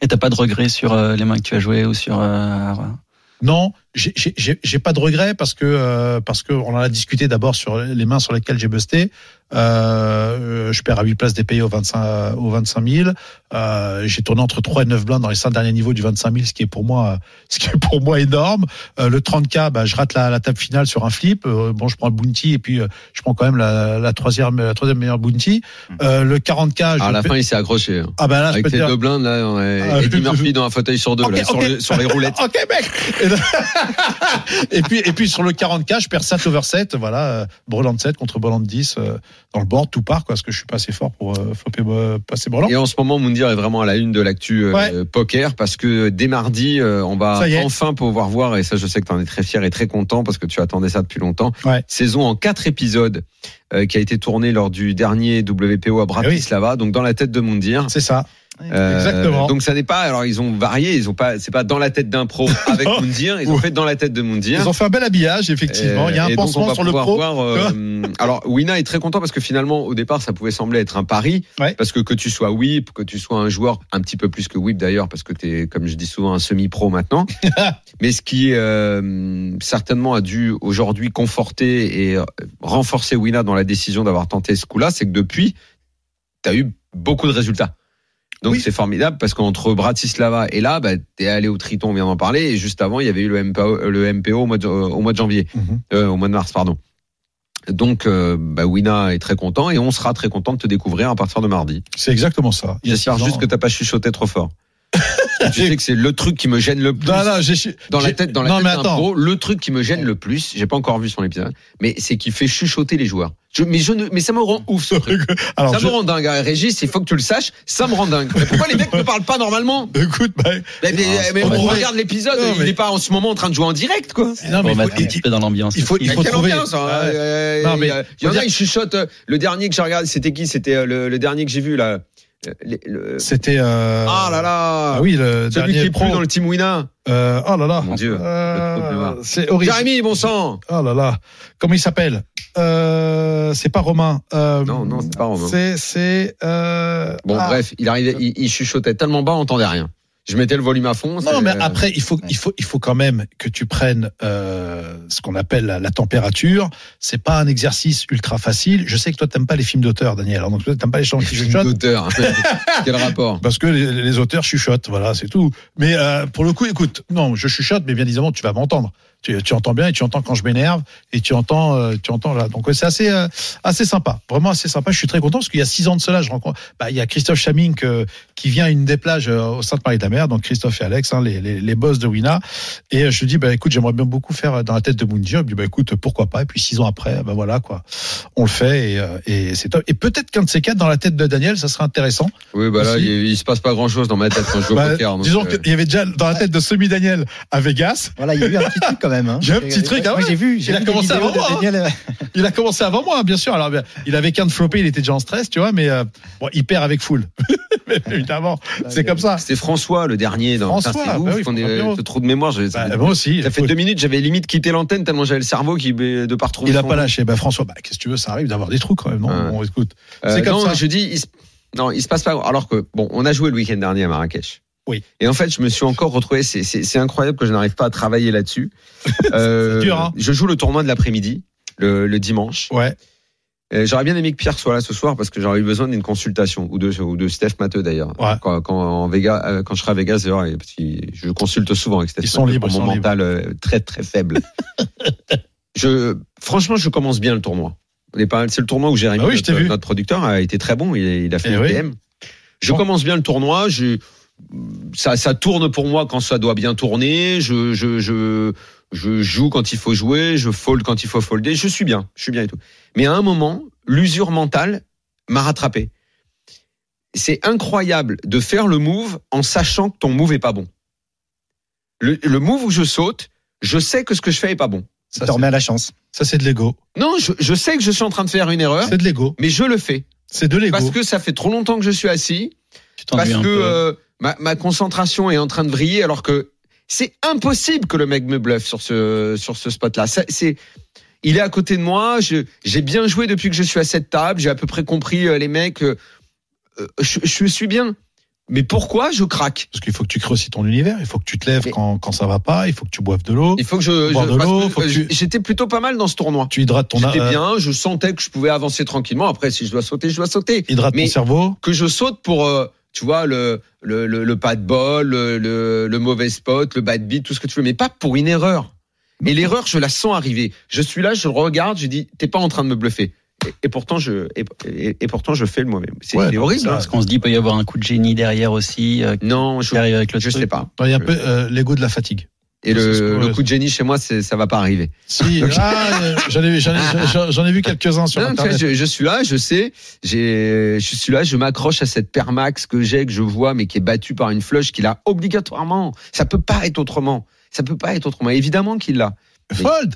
Et t'as pas de regrets sur euh, les mains que tu as jouées ou sur. euh, Non, j'ai- pas de regrets parce que euh, parce que on en a discuté d'abord sur les mains sur lesquelles j'ai busté. Euh, je perds à 8 places des pays au 25 au 25 000. Euh, j'ai tourné entre 3 et 9 blindes dans les 5 derniers niveaux du 25 000, ce qui est pour moi ce qui est pour moi énorme. Euh, le 30K, bah, je rate la, la table finale sur un flip. Euh, bon, je prends le bounty et puis euh, je prends quand même la, la troisième la troisième meilleure bounty. Euh, le 40K, je Alors, à la fin, il s'est accroché. hein. ah bah là, je Avec peux te les dire- deux blindes, là, on est- Ah, Eddie je- Murphy dans un fauteuil sur deux, Ok, là, sur, ok. les, sur les roulettes. Ok, mec. Et puis et puis sur le 40K, je perds 7 over 7, voilà, euh, Breland 7 contre Breland 10 euh, dans le board, tout part quoi, parce que je suis pas assez fort pour euh, flopper, euh, passer Breland. Et en ce moment, Moundir est vraiment à la une de l'actu euh, Ouais. poker parce que dès mardi, euh, on va enfin pouvoir voir, et ça je sais que tu en es très fier et très content parce que tu attendais ça depuis longtemps, Ouais. saison en quatre épisodes euh, qui a été tournée lors du dernier WPO à Bratislava, donc dans la tête de Moundir. C'est ça. Euh, Exactement. Donc ça n'est pas, alors ils ont varié, ils ont pas, c'est pas dans la tête d'un pro avec. Moundir, ils ont fait dans la tête de Moundir. Ils ont fait un bel habillage, effectivement. Il y a un Euh, pansement sur le pro. voir, euh, alors, Wina est très content parce que finalement, au départ, ça pouvait sembler être un pari. Ouais. Parce que que tu sois whip, que tu sois un joueur un petit peu plus que whip d'ailleurs, parce que tu es, comme je dis souvent, un semi-pro maintenant. Mais ce qui euh, certainement a dû aujourd'hui conforter et euh, renforcer Wina dans la décision d'avoir tenté ce coup-là, c'est que depuis, tu as eu beaucoup de résultats. Donc Oui. c'est formidable parce qu'entre Bratislava et là, bah, tu es allé au Triton, on vient d'en parler, et juste avant, il y avait eu le MPO, le MPO au, mois de, au mois de janvier, Mhm. euh, au mois de mars, pardon. Donc, euh, bah, Wina est très content et on sera très content de te découvrir à partir de mardi. C'est exactement ça. J'espère juste que t'as pas chuchoté trop fort. Tu sais que c'est le truc qui me gêne le plus. Non, non, j'ai- dans la tête, dans la non, tête mais d'un attends. pro, le truc qui me gêne le plus, j'ai pas encore vu son épisode, mais c'est qu'il fait chuchoter les joueurs. Je, mais je ne, mais ça me rend ouf ce truc. Alors, ça je- me rend dingue, hein. Régis. Il faut que tu le saches. Ça me rend dingue. Mais pourquoi les mecs ne parlent pas normalement? Écoute, bah, Mais, mais- mais pas on vrai. regarde l'épisode. Il n'est pas en ce moment en train de jouer en direct, quoi. non, Pour mais il mettre faut- un petit peu dans l'ambiance. il faut- il faut quelle trouver- ambiance, hein. Euh, Non, mais il y il en faut a, dire- ils chuchotent. Le dernier que j'ai regardé, c'était qui? C'était euh, le, le dernier que j'ai vu là. Euh, le- C'était. euh, Ah là là. Ah oui, le Celui dernier qui est pro. plus dans le team Wina. Euh, oh là là. Mon Dieu, Euh, c'est horrible. Jérémy, bon sang. Oh là là. Comment il s'appelle euh, C'est pas Romain. Euh, Non, non, c'est pas Romain. C'est. c'est euh, Bon, ah. bref, il arrivait, il, il chuchotait tellement bas, on entendait rien. Je mettais le volume à fond. Non, mais après, il faut, il faut, il faut quand même que tu prennes euh, ce qu'on appelle la, la température. C'est pas un exercice ultra facile. Je sais que toi, t'aimes pas les films d'auteur, Daniel. Alors, donc, t'aimes pas les gens qui chuchotent. d'auteur. Quel rapport? Parce que les, les auteurs chuchotent, voilà, c'est tout. Mais euh, pour le coup, écoute, non, je chuchote, mais bien évidemment, tu vas m'entendre. Tu, tu entends bien et tu entends quand je m'énerve et tu entends, euh, tu entends là. Donc ouais, c'est assez, euh, assez sympa, vraiment assez sympa. Je suis très content parce qu'il y a six ans de cela, je rencontre, bah, il y a Christophe Chamink euh, qui vient à une des plages euh, au Sainte-Marie de la Mer, donc Christophe et Alex, hein, les, les, les boss de Wina. Et je lui dis, bah écoute, j'aimerais bien beaucoup faire dans la tête de Moundir. Il me dit, bah écoute, pourquoi pas? Et puis six ans après, bah voilà quoi, on le fait et, euh, et c'est top. Et peut-être qu'un de ces quatre dans la tête de Daniel, ça serait intéressant. Oui, bah là, il, il se passe pas grand chose dans ma tête quand je joue au Bah, poker. donc, disons euh, qu'il y avait déjà dans la tête de Semi Daniel à Vegas. Voilà, il y a eu un petit truc quand même. Hein. A un petit truc, ah ouais. j'ai vu. j'ai Il a commencé avant moi, Daniel, euh, Il a commencé avant moi, bien sûr. Alors, bien, il avait qu'un de flopper, il était déjà en stress, tu vois, mais euh, bon, il perd avec full. Évidemment, c'est comme ça. C'était François, le dernier. Dans... François, c'est bah ouf oui, de mémoire. je- Bah, moi aussi. ça fait deux minutes, j'avais limite quitté l'antenne tellement j'avais le cerveau qui de pas retrouver. Il a pas lâché. Bah, François, bah, qu'est-ce que tu veux, ça arrive d'avoir des trous quand même, non? Bon, écoute. Euh, C'est comme non, ça. je dis, il se... non, il se passe pas. Alors que bon, on a joué le week-end dernier à Marrakech. Oui. Et en fait, je me suis encore retrouvé. C'est, incroyable que je n'arrive pas à travailler là-dessus. Euh, dur, hein. Je joue le tournoi de l'après-midi, le, le dimanche. Ouais. Euh, J'aurais bien aimé que Pierre soit là ce soir parce que j'aurais eu besoin d'une consultation ou de ou de Steph Matteux d'ailleurs. Ouais. Quand, quand en Vegas, euh, quand je serai à Vegas, je consulte souvent avec Steph. Ils sont Matteux libres, pour mon sont mental euh, très très faible. je franchement, je commence bien le tournoi. C'est le tournoi où Jérémy, Ah oui, t'ai notre, producteur, a été très bon. Il, il a fait Eh le oui. PM. Je Bon. commence bien le tournoi. Je, ça, ça tourne pour moi quand ça doit bien tourner. Je, je, je, je joue quand il faut jouer. Je fold quand il faut folder. Je suis bien. Je suis bien et tout. Mais à un moment, l'usure mentale m'a rattrapé. C'est incroyable de faire le move en sachant que ton move est pas bon. Le, le move où je saute, je sais que ce que je fais est pas bon. Tu Ça, te remets c'est- à la chance. ça, c'est de l'ego. Non, je, je sais que je suis en train de faire une erreur, C'est de l'ego. mais je le fais C'est de l'ego. parce que ça fait trop longtemps que je suis assis Tu parce un que peu. euh, ma, ma concentration est en train de vriller alors que c'est impossible que le mec me bluffe sur ce sur ce spot là. C'est il est à côté de moi, j'ai bien joué depuis que je suis à cette table, j'ai à peu près compris euh, les mecs euh, euh, je, je suis bien. Mais pourquoi je craque? Parce qu'il faut que tu crées aussi ton univers. Il faut que tu te lèves Mais- quand, quand ça va pas. Il faut que tu boives de l'eau. Il faut que je, je- tu- j'étais plutôt pas mal dans ce tournoi. Tu hydrates ton J'étais bien, je sentais que je pouvais avancer tranquillement. Après, si je dois sauter, je dois sauter. Hydrate Mais- ton cerveau. que je saute pour, euh, tu vois, le, le, le, le pas de bol, le, le, le mauvais spot, le bad beat, tout ce que tu veux, mais pas pour une erreur. Et l'erreur, je la sens arriver. Je suis là, je le regarde, je dis, t'es pas en train de me bluffer. Et, et pourtant, je, et, et- et pourtant, je fais le mauvais. C'est Ouais, non, horrible. ça, hein. Parce qu'on se dit, il peut y avoir un coup de génie derrière aussi, euh, Non, je, arrive avec le je truc. sais pas. Il y a un peu euh, l'ego de la fatigue. Et le, le coup de génie chez moi, ça va pas arriver. Si, ah, euh, j'en ai, ai, ai vu quelques-uns sur Non, tu vois, Internet. je, je suis là, je sais, j'ai, je suis là, je m'accroche à cette paire max que j'ai, que je vois, mais qui est battue par une flush qu'il a obligatoirement. Ça peut pas être autrement. Ça peut pas être autrement. Évidemment qu'il l'a. Fold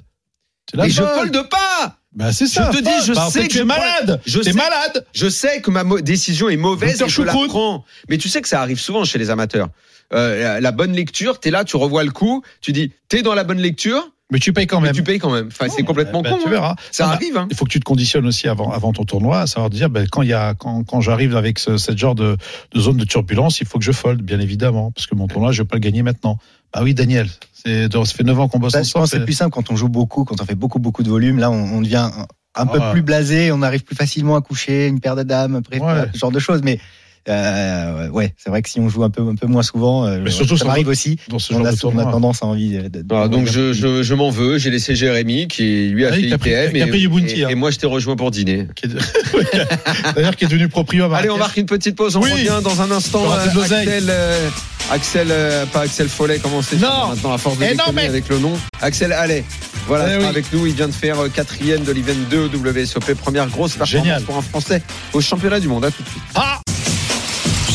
l'as Mais je fold pas. Bah, c'est ça. Je te dis, je Bah, en sais fait, que tu es malade. je T'es sais- malade. Je sais que ma décision est mauvaise et je la prends. Mais tu sais que ça arrive souvent chez les amateurs. Euh, la, bonne lecture, t'es là, tu revois le coup, tu dis, t'es dans la bonne lecture, Mais tu payes quand mais même. tu payes quand même. Enfin, c'est complètement Bah, con. Tu hein. verras. Ça bah, arrive. Hein. Il faut que tu te conditionnes aussi avant, avant ton tournoi, à savoir dire ben, quand il y a quand, quand j'arrive avec ce, cette genre de, de zone de turbulence, il faut que je fold, bien évidemment, parce que mon tournoi, je vais pas le gagner maintenant. Bah oui, Daniel, c'est ça fait 9 ans qu'on bosse Ça, je pense ensemble. c'est plus simple quand on joue beaucoup, quand on fait beaucoup, beaucoup de volume. Là, on, on devient un, un peu Ah. plus blasé, on arrive plus facilement à coucher, une paire de dames, après, Ouais. ce genre de choses. Mais euh, ouais, c'est vrai que si on joue un peu, un peu moins souvent, euh, Mais surtout ça m'arrive aussi. dans ce On genre a, de on a tournoi. tendance à envie de. de- Voilà, de- donc je, je, je m'en veux, j'ai laissé Jérémy qui lui a Ah, fait qui a pris- ITM qui a et, et- hein. et moi je t'ai rejoint pour dîner. D'ailleurs, qui est devenu proprio à Allez, on marque une petite pause, on Oui. revient dans un instant. On euh. Axel, euh, Axel euh, pas Axel Follet, comment c'est Non. maintenant à force de Eh non, avec le nom. Axel Allais, voilà, Eh oui. avec nous, il vient de faire euh, quatrième de l'event 2 au WSOP, première grosse performance Génial. pour un Français au championnat du monde. À tout de suite.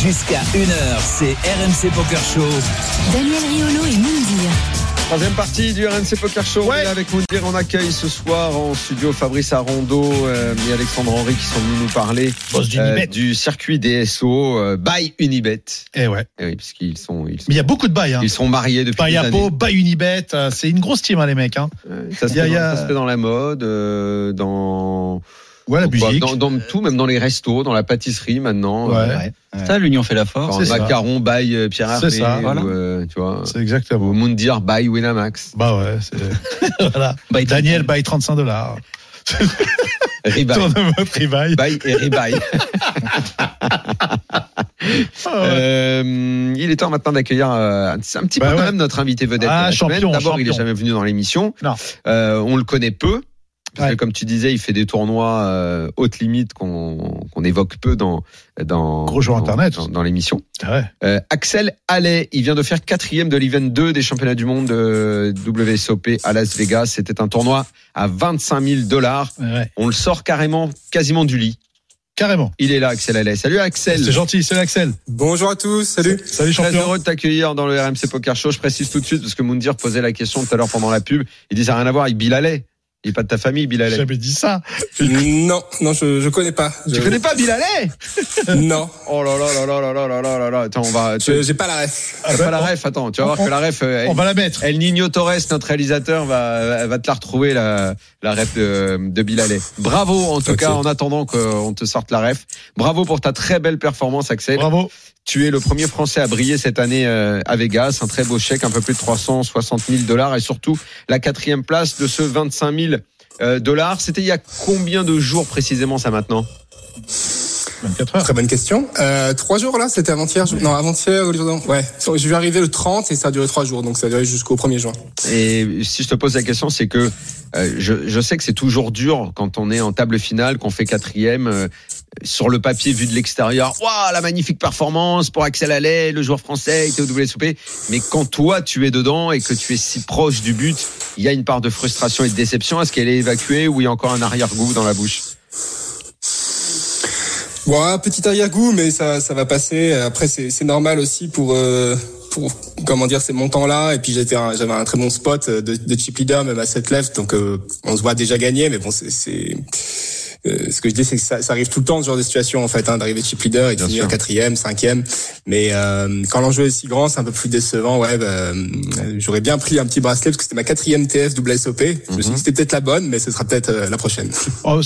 Jusqu'à 1h, c'est RMC Poker Show. Daniel Riolo et Moundir. Troisième partie du RMC Poker Show. On est là avec Moundir. On accueille ce soir en studio Fabrice Arondo euh, et Alexandre Henry qui sont venus nous parler euh, du circuit DSO euh, by Unibet. Eh ouais. Eh oui, parce qu'ils sont, ils sont, Mais il y a beaucoup de bails. Hein. ils sont mariés depuis Bail des années. Bail Unibet, euh, c'est une grosse team, hein, les mecs. Hein. Euh, Ça se, fait dans, a- dans la mode, euh, dans, Ouais, la dans, musique. dans, dans tout, même dans les restos, dans la pâtisserie maintenant. Ouais. euh, Ouais, ouais. Ça, l'union fait la force. C'est ça. macaron by euh, Pierre C'est Hermé, ça, ou, voilà. euh, tu vois, C'est ou exactement. Moundir by Winamax. Bah ouais, c'est. voilà. By Daniel, bail 35 dollars. Rebuy. Tournement privaille. Buy et rebuy. Ah Euh, il est temps maintenant d'accueillir euh, un petit Bah peu quand ouais. même notre invité vedette. Ah, champion. D'abord, il est jamais venu dans l'émission. Non. Euh, on le connaît peu. Parce Ouais. que comme tu disais, il fait des tournois euh, haute limite qu'on qu'on évoque peu dans dans Gros dans- Internet. dans, dans l'émission. Ouais. Euh, Axel Allais, il vient de faire quatrième de l'event 2 des championnats du monde de WSOP à Las Vegas. C'était un tournoi à 25 000 dollars. ouais. On le sort carrément, quasiment du lit. Carrément. Il est là, Axel Allais. Salut Axel. C'est gentil, c'est Axel. Bonjour à tous, salut. Salut Très champion. heureux de t'accueillir dans le RMC Poker Show. Je précise tout de suite parce que Moundir posait la question tout à l'heure pendant la pub. Il n'a rien à voir avec Bill Allais. Il n'est pas de ta famille, Allais. jamais dit ça. Non, non, je, je connais pas. Tu Je- connais pas Bill Allais Non, Oh là là là là là là là là là là. Attends, on va. Tu je- j'ai pas la ref. Ah ben, pas la on- ref. Attends, tu vas voir on- que la ref. euh, On va la mettre. El Niño Torres, notre réalisateur, va, va te la retrouver, la, la ref de, de Bill Allais. Bravo, en tout cas, en attendant qu'on te sorte la ref. Bravo pour ta très belle performance, Axel. Bravo. Tu es le premier Français à briller cette année euh, à Vegas. Un très beau chèque, un peu plus de 360 000 dollars et surtout la quatrième place de ce 25 000 euh, dollars. C'était il y a combien de jours précisément ça maintenant? 24 heures. Très bonne question. Euh, trois jours là, c'était avant-hier. je- Non, avant-hier. ou le jour d'avant Ouais, je suis arrivé le 30 et ça a duré trois jours, donc ça a duré jusqu'au 1er juin. Et si je te pose la question, c'est que euh, je, je sais que c'est toujours dur quand on est en table finale, qu'on fait quatrième. euh, sur le papier vu de l'extérieur, waouh, la magnifique performance pour Axel Allais, le joueur français, il était au WSOP. Mais quand toi, tu es dedans et que tu es si proche du but, il y a une part de frustration et de déception. Est-ce qu'elle est évacuée ou il y a encore un arrière-goût dans la bouche? Ouais, petit arrière-goût, mais ça, ça va passer. Après, c'est normal aussi pour, euh, pour comment dire, ces montants-là. Et puis j'avais un très bon spot de, de chip leader, même à 7 left, donc euh, on se voit déjà gagner. Mais bon, c'est, euh, ce que je dis, c'est que ça, ça arrive tout le temps ce genre de situation en fait, hein, d'arriver chip leader et de finir quatrième, cinquième. Mais euh, quand l'enjeu est si grand, c'est un peu plus décevant. Ouais, bah, euh, j'aurais bien pris un petit bracelet parce que c'était ma quatrième TF WSOP. Je me suis dit que c'était peut-être la bonne, mais ce sera peut-être euh, la prochaine. Oh,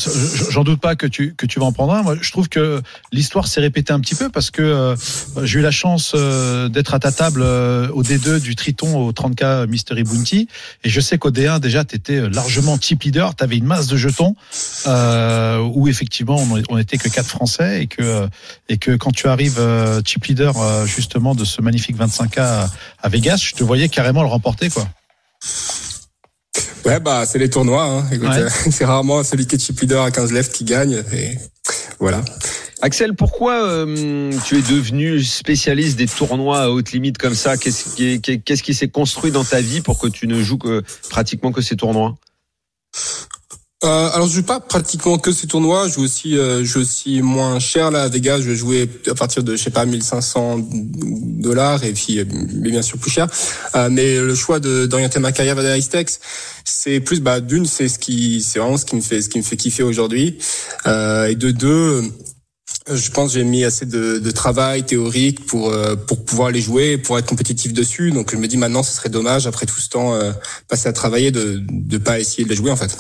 J'en doute pas que tu que tu vas en prendre un. Moi, je trouve que l'histoire s'est répétée un petit peu parce que euh, j'ai eu la chance euh, d'être à ta table euh, au D2 du Triton au 30K Mystery Bounty et je sais qu'au D1 déjà tu étais largement type leader, tu avais une masse de jetons euh, où effectivement on, on était que quatre Français et que euh, et que quand tu arrives euh, chip leader euh, justement de ce magnifique 25K à, à Vegas, je te voyais carrément le remporter quoi. Ouais, bah c'est les tournois. Hein. Ouais. euh, c'est rarement celui qui est chip leader à 15 left qui gagne. Et voilà. Axel, pourquoi euh, tu es devenu spécialiste des tournois à haute limite comme ça? Qu'est-ce qui, s'est construit dans ta vie pour que tu ne joues que, pratiquement que ces tournois? Euh, alors je joue pas pratiquement que ces tournois, je joue aussi euh, je joue aussi moins cher là à Vegas, je vais jouer à partir de je sais pas 1500 dollars et puis euh, mais bien sûr plus cher. Euh, mais le choix d'orienter ma carrière vers les Istex, c'est plus bah d'une c'est ce qui c'est vraiment ce qui me fait ce qui me fait kiffer aujourd'hui. Euh, et de deux je pense j'ai mis assez de, de travail théorique pour euh, pour pouvoir les jouer, pour être compétitif dessus. Donc je me dis maintenant ce serait dommage après tout ce temps euh, passé à travailler de de pas essayer de les jouer en fait.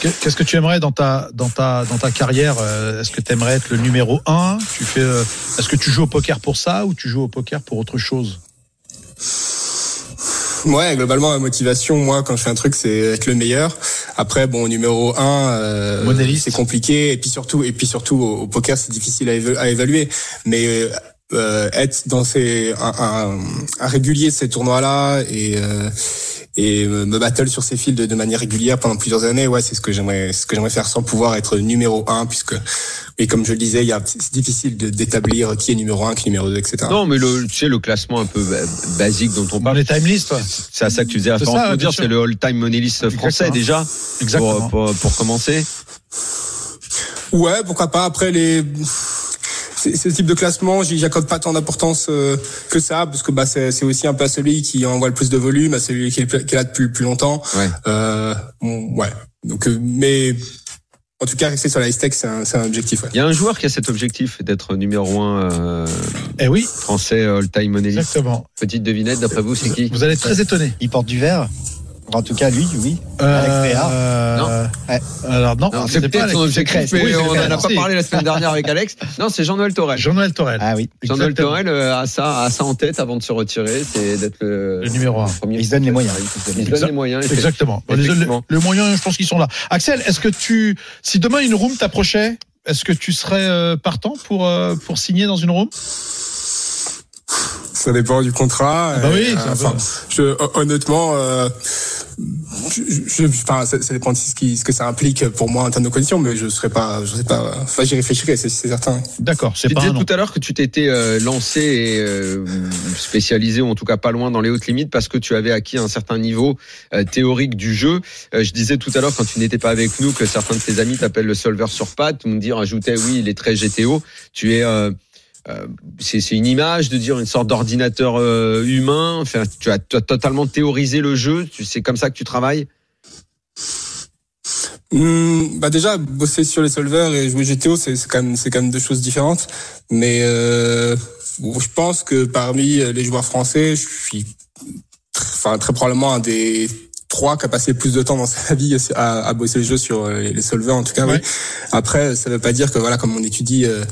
Qu'est-ce que tu aimerais dans ta dans ta dans ta carrière euh, Est-ce que tu aimerais être le numéro un? Tu fais euh, Est-ce que tu joues au poker pour ça ou tu joues au poker pour autre chose? Ouais, globalement, la motivation, moi, quand je fais un truc, c'est être le meilleur. Après, bon, numéro un, euh, c'est compliqué. Et puis surtout, et puis surtout, au, au poker, c'est difficile à, éva- à évaluer. Mais euh, euh, être dans ces un, un, un régulier de ces tournois-là et euh, et me battle sur ces fils de, de manière régulière pendant plusieurs années, ouais, c'est ce que j'aimerais, ce que j'aimerais faire sans pouvoir être numéro un, puisque, et comme je le disais, il y a, c'est difficile d'établir qui est numéro un, qui est numéro deux, etc. Non, mais le, tu sais, le classement un peu ba- basique dont on parle, les time lists, toi c'est à ça que tu Faut bien dire, c'est le all-time money list français Exactement. déjà, Exactement. pour, pour, pour commencer. Ouais, pourquoi pas. Après les ce type de classement, j'y j'accorde pas tant d'importance euh, que ça, parce que bah c'est aussi un peu à celui qui envoie le plus de volume, à celui qui est, qui est là depuis le plus longtemps. Ouais. Euh, bon, ouais. Donc, euh, mais en tout cas, rester sur la Tech, c'est un, c'est un objectif. Ouais. Il y a un joueur qui a cet objectif d'être numéro un euh, Eh oui, français all-time money exactement. Petite devinette, d'après vous, c'est qui? Vous allez être très étonné. Il porte du verre. En tout cas, lui, oui. Euh, Alex Béard. euh, Ouais. Alors non, Non, c'est peut-être son objectif, secret, mais oui, on c'est en a pas Si. parlé la semaine dernière avec Alex. Non, c'est Jean-Noël Torel. Jean-Noël Torel. Ah oui. Jean-Noël Exactement. Torel euh, a ça, a ça en tête avant de se retirer, c'est d'être le, Le numéro un. premier. Il se donne les moyens. Il se donne les moyens. Exactement. Effectivement. Le, le moyen, je pense qu'ils sont là. Axel, est-ce que tu, si demain une room t'approchait, est-ce que tu serais euh, partant pour euh, pour signer dans une room? Ça dépend du contrat. Ah bah Et, oui, euh, enfin, je, honnêtement, euh, je, je, enfin, ça, ça dépend de ce, qui, ce que ça implique pour moi en termes de conditions, mais je serais pas, je sais pas. Enfin, j'y réfléchirai, c'est certain. D'accord, Tu pas disais tout à l'heure que tu t'étais euh, lancé et euh, spécialisé, ou en tout cas pas loin dans les hautes limites, parce que tu avais acquis un certain niveau euh, théorique du jeu. Euh, je disais tout à l'heure, quand tu n'étais pas avec nous, que certains de tes amis t'appellent le solver sur pattes, ou me dire, ajoutait, oui, il est très GTO. Tu es... euh, c'est une image de dire une sorte d'ordinateur euh, humain. Enfin, tu as, totalement théorisé le jeu. C'est comme ça que tu travailles? Hum, bah déjà, bosser sur les solvers et jouer GTO, c'est quand même, deux choses différentes. Mais euh, je pense que parmi les joueurs français, je suis, enfin très probablement un des trois qui a passé plus de temps dans sa vie à, à bosser le jeu sur euh, les solvers en tout cas. Ouais. Oui. Après, ça veut pas dire que voilà, comme on étudie, euh,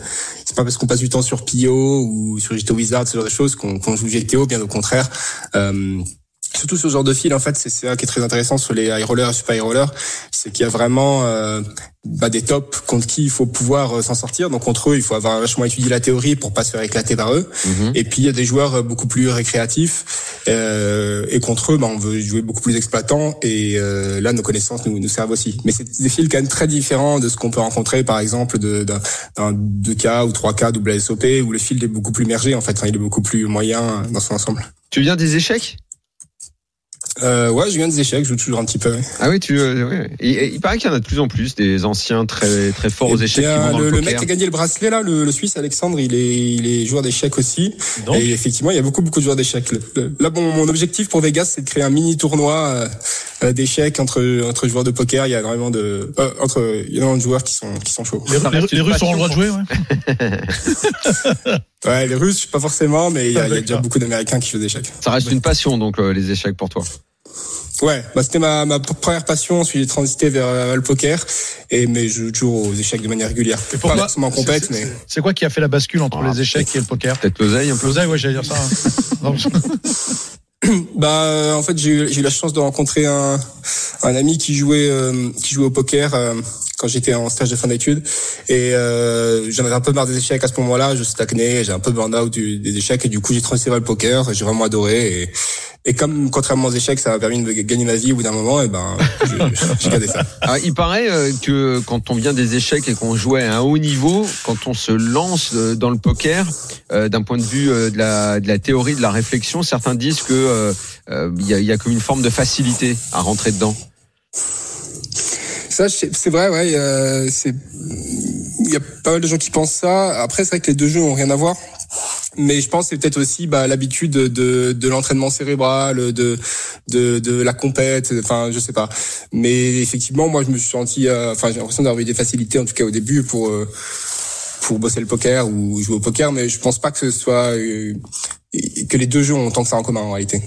c'est pas parce qu'on passe du temps sur Pio ou sur GTO Wizard, ce genre de choses, qu'on qu'on joue GTO. Bien au contraire. Euh, Surtout sur ce genre de fil, en fait, c'est ça qui est très intéressant sur les high rollers super high rollers, c'est qu'il y a vraiment euh, bah, des tops contre qui il faut pouvoir euh, s'en sortir. Donc contre eux, il faut avoir vachement étudié la théorie pour pas se faire éclater par eux. Et puis il y a des joueurs euh, beaucoup plus récréatifs euh, et contre eux, bah, on veut jouer beaucoup plus exploitant. Et là, nos connaissances nous, nous servent aussi. Mais c'est des fils quand même très différents de ce qu'on peut rencontrer, par exemple, d'un d'un 2K ou 3K WSOP où le fil est beaucoup plus mergé. En fait, il est beaucoup plus moyen dans son ensemble. Tu viens des échecs? Euh, ouais, je viens des échecs, je joue toujours un petit peu. ouais. Ah oui, tu. euh, ouais. Et il paraît qu'il y en a de plus en plus des anciens très très forts aux Eh échecs qui vont dans le, le, le poker. mec qui a gagné le bracelet là, le, le Suisse Alexandre, il est, il est joueur d'échecs aussi. Donc et effectivement, il y a beaucoup beaucoup de joueurs d'échecs. Là, bon, mon objectif pour Vegas, c'est de créer un mini tournoi euh, euh, d'échecs entre entre joueurs de poker. Il y a énormément de euh, entre il y a énormément de joueurs qui sont qui sont chauds. les, Russes auront le droit de jouer, ouais. Ouais, les Russes, pas forcément, mais il y a, il y a déjà beaucoup d'Américains qui jouent des échecs. Ça reste une passion donc euh, les échecs pour toi. Ouais, bah c'était ma, ma première passion. Ensuite, j'ai transité vers euh, le poker, et mais je joue toujours aux échecs de manière régulière. Et Pas forcément en compète, mais c'est- quoi qui a fait la bascule entre Ah, les échecs et le poker? Peut-être l'oseille un peu. L'oseille, ouais, j'allais dire ça. hein. Non, Bah, euh, en fait, j'ai eu, j'ai eu la chance de rencontrer un, un ami qui jouait, euh, qui jouait au poker euh, quand j'étais en stage de fin d'études. Et euh, j'en avais un peu marre des échecs à ce moment-là. Je stagnais, j'ai un peu burn-out des échecs. Et du coup, j'ai transféré le poker. J'ai vraiment adoré. Et, comme, contrairement aux échecs, ça m'a permis de gagner ma vie au bout d'un moment, et ben, j'ai gardé ça. Ah, il paraît euh, que quand on vient des échecs et qu'on jouait à un haut niveau, quand on se lance euh, dans le poker, d'un point de vue de, la, théorie, de la réflexion, certains disent que il y a comme une forme de facilité à rentrer dedans. Ça, c'est vrai, ouais. euh, c'est, il y a pas mal de gens qui pensent ça. Après, c'est vrai que les deux jeux ont rien à voir. Mais je pense que c'est peut-être aussi bah, l'habitude de, de l'entraînement cérébral, de, de, de la compète, enfin je sais pas. Mais effectivement, moi je me suis senti, euh, enfin j'ai l'impression d'avoir eu des facilités en tout cas au début pour euh, pour bosser le poker ou jouer au poker, mais je pense pas que ce soit euh, que les deux jeux ont tant que ça en commun en réalité.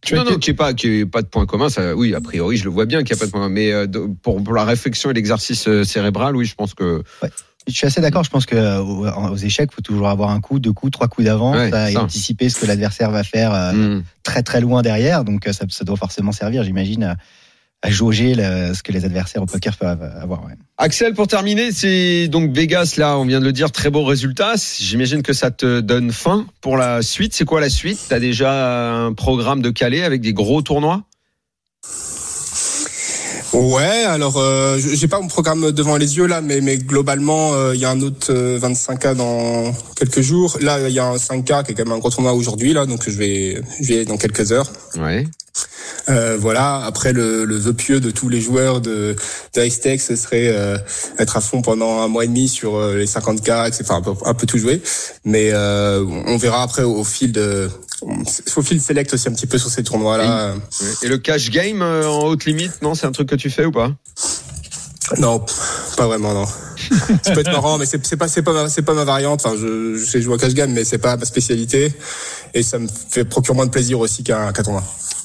Tu non, non, qu'il n'y ait pas, qu'il y ait pas de point commun, ça, oui, a priori, je le vois bien qu'il n'y a pas de point commun. Mais euh, pour, pour la réflexion et l'exercice euh, cérébral, oui, je pense que. Je suis assez d'accord. Je pense que euh, aux, échecs, faut toujours avoir un coup, deux coups, trois coups d'avance Ouais, et anticiper ce que l'adversaire va faire euh, hmm. très très loin derrière. Donc euh, ça, ça doit forcément servir, j'imagine, à, jauger le- ce que les adversaires au poker peuvent avoir. ouais. Axel, pour terminer, c'est donc Vegas, là, on vient de le dire, très beau résultat. J'imagine que ça te donne faim pour la suite. C'est quoi la suite? T'as déjà un programme de calé avec des gros tournois? Ouais, alors euh, je- j'ai pas mon programme devant les yeux là, mais mais globalement euh, il y a un autre euh, 25K dans quelques jours. Là il y a un 5K qui est quand même un gros tournoi aujourd'hui là, donc je vais je vais y aller dans quelques heures. Ouais. Euh, voilà. Après le, le vœu pieux de tous les joueurs de de Ice Tech, ce serait euh, être à fond pendant un mois et demi sur euh, les 50K, etc. Enfin, un peu, un peu tout jouer, mais euh, on verra après au, au fil de au fil select aussi un petit peu sur ces tournois là. Et le cash game euh, en haute limite, non C'est un truc que tu fais ou pas? Non, pas vraiment, non. ça peut être marrant, mais c'est pas c'est pas ma- c'est pas ma variante. Enfin, je, je sais jouer à cash game, mais c'est pas ma spécialité, et ça me fait procure moins de plaisir aussi qu'un qu'un tournoi.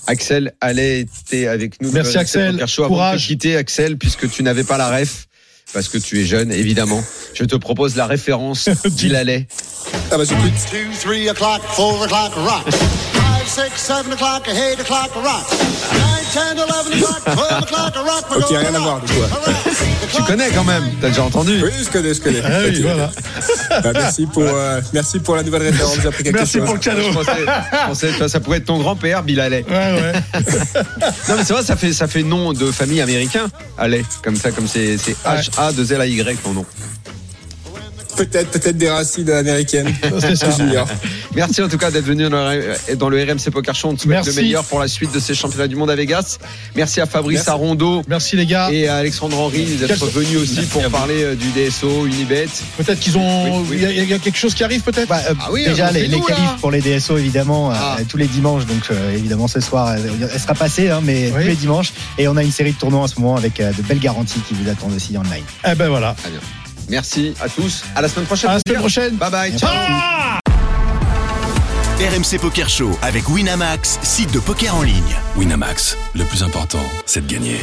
Axel allait était avec nous. Merci, Axel. Show. Avant de te Courage. quitter Axel, puisque tu n'avais pas la ref, parce que tu es jeune, évidemment. Je te propose la référence d'Il allait. Ah bah j'écoute. Two, three o'clock, four o'clock, rock. Five, six, seven o'clock, eight o'clock, rock. Ok, rien à voir du coup. Tu connais quand même, t'as déjà entendu. Oui, je connais, je connais. Ah oui, Ok. voilà. Bah, merci pour euh, merci pour la nouvelle référence. Merci chose. pour le cadeau. Je pensais, je pensais, toi, ça pourrait être ton grand-père, Bill. Ouais, ouais. Non, mais c'est vrai, ça fait, ça fait nom de famille américain, Haley. Comme ça, comme c'est, c'est H-A-2-L-A-Y ton nom. Peut-être peut-être des racines américaines. C'est ça. Junior. Merci en tout cas d'être venu dans le, dans le RMC Poker Show. On te souhaite Merci. le meilleur pour la suite de ces championnats du monde à Vegas. Merci à Fabrice Merci. Arondo Merci les gars. et à Alexandre Henry d'être venus aussi pour parler euh, du DSO, Unibet. Peut-être qu'ils ont. Oui, oui. Il y a- il y, a quelque chose qui arrive peut-être? Bah, euh, Ah oui, déjà les, les qualifs pour les DSO évidemment euh, Ah. tous les dimanches donc euh, évidemment ce soir euh, elle sera passée hein, mais Oui. tous les dimanches et on a une série de tournois en ce moment avec euh, de belles garanties qui vous attendent aussi online. Eh ben voilà. Merci à tous. À la semaine prochaine. À la semaine prochaine. Bye bye. Ciao. RMC Poker Show avec Winamax, site de poker en ligne. Winamax, le plus important, c'est de gagner.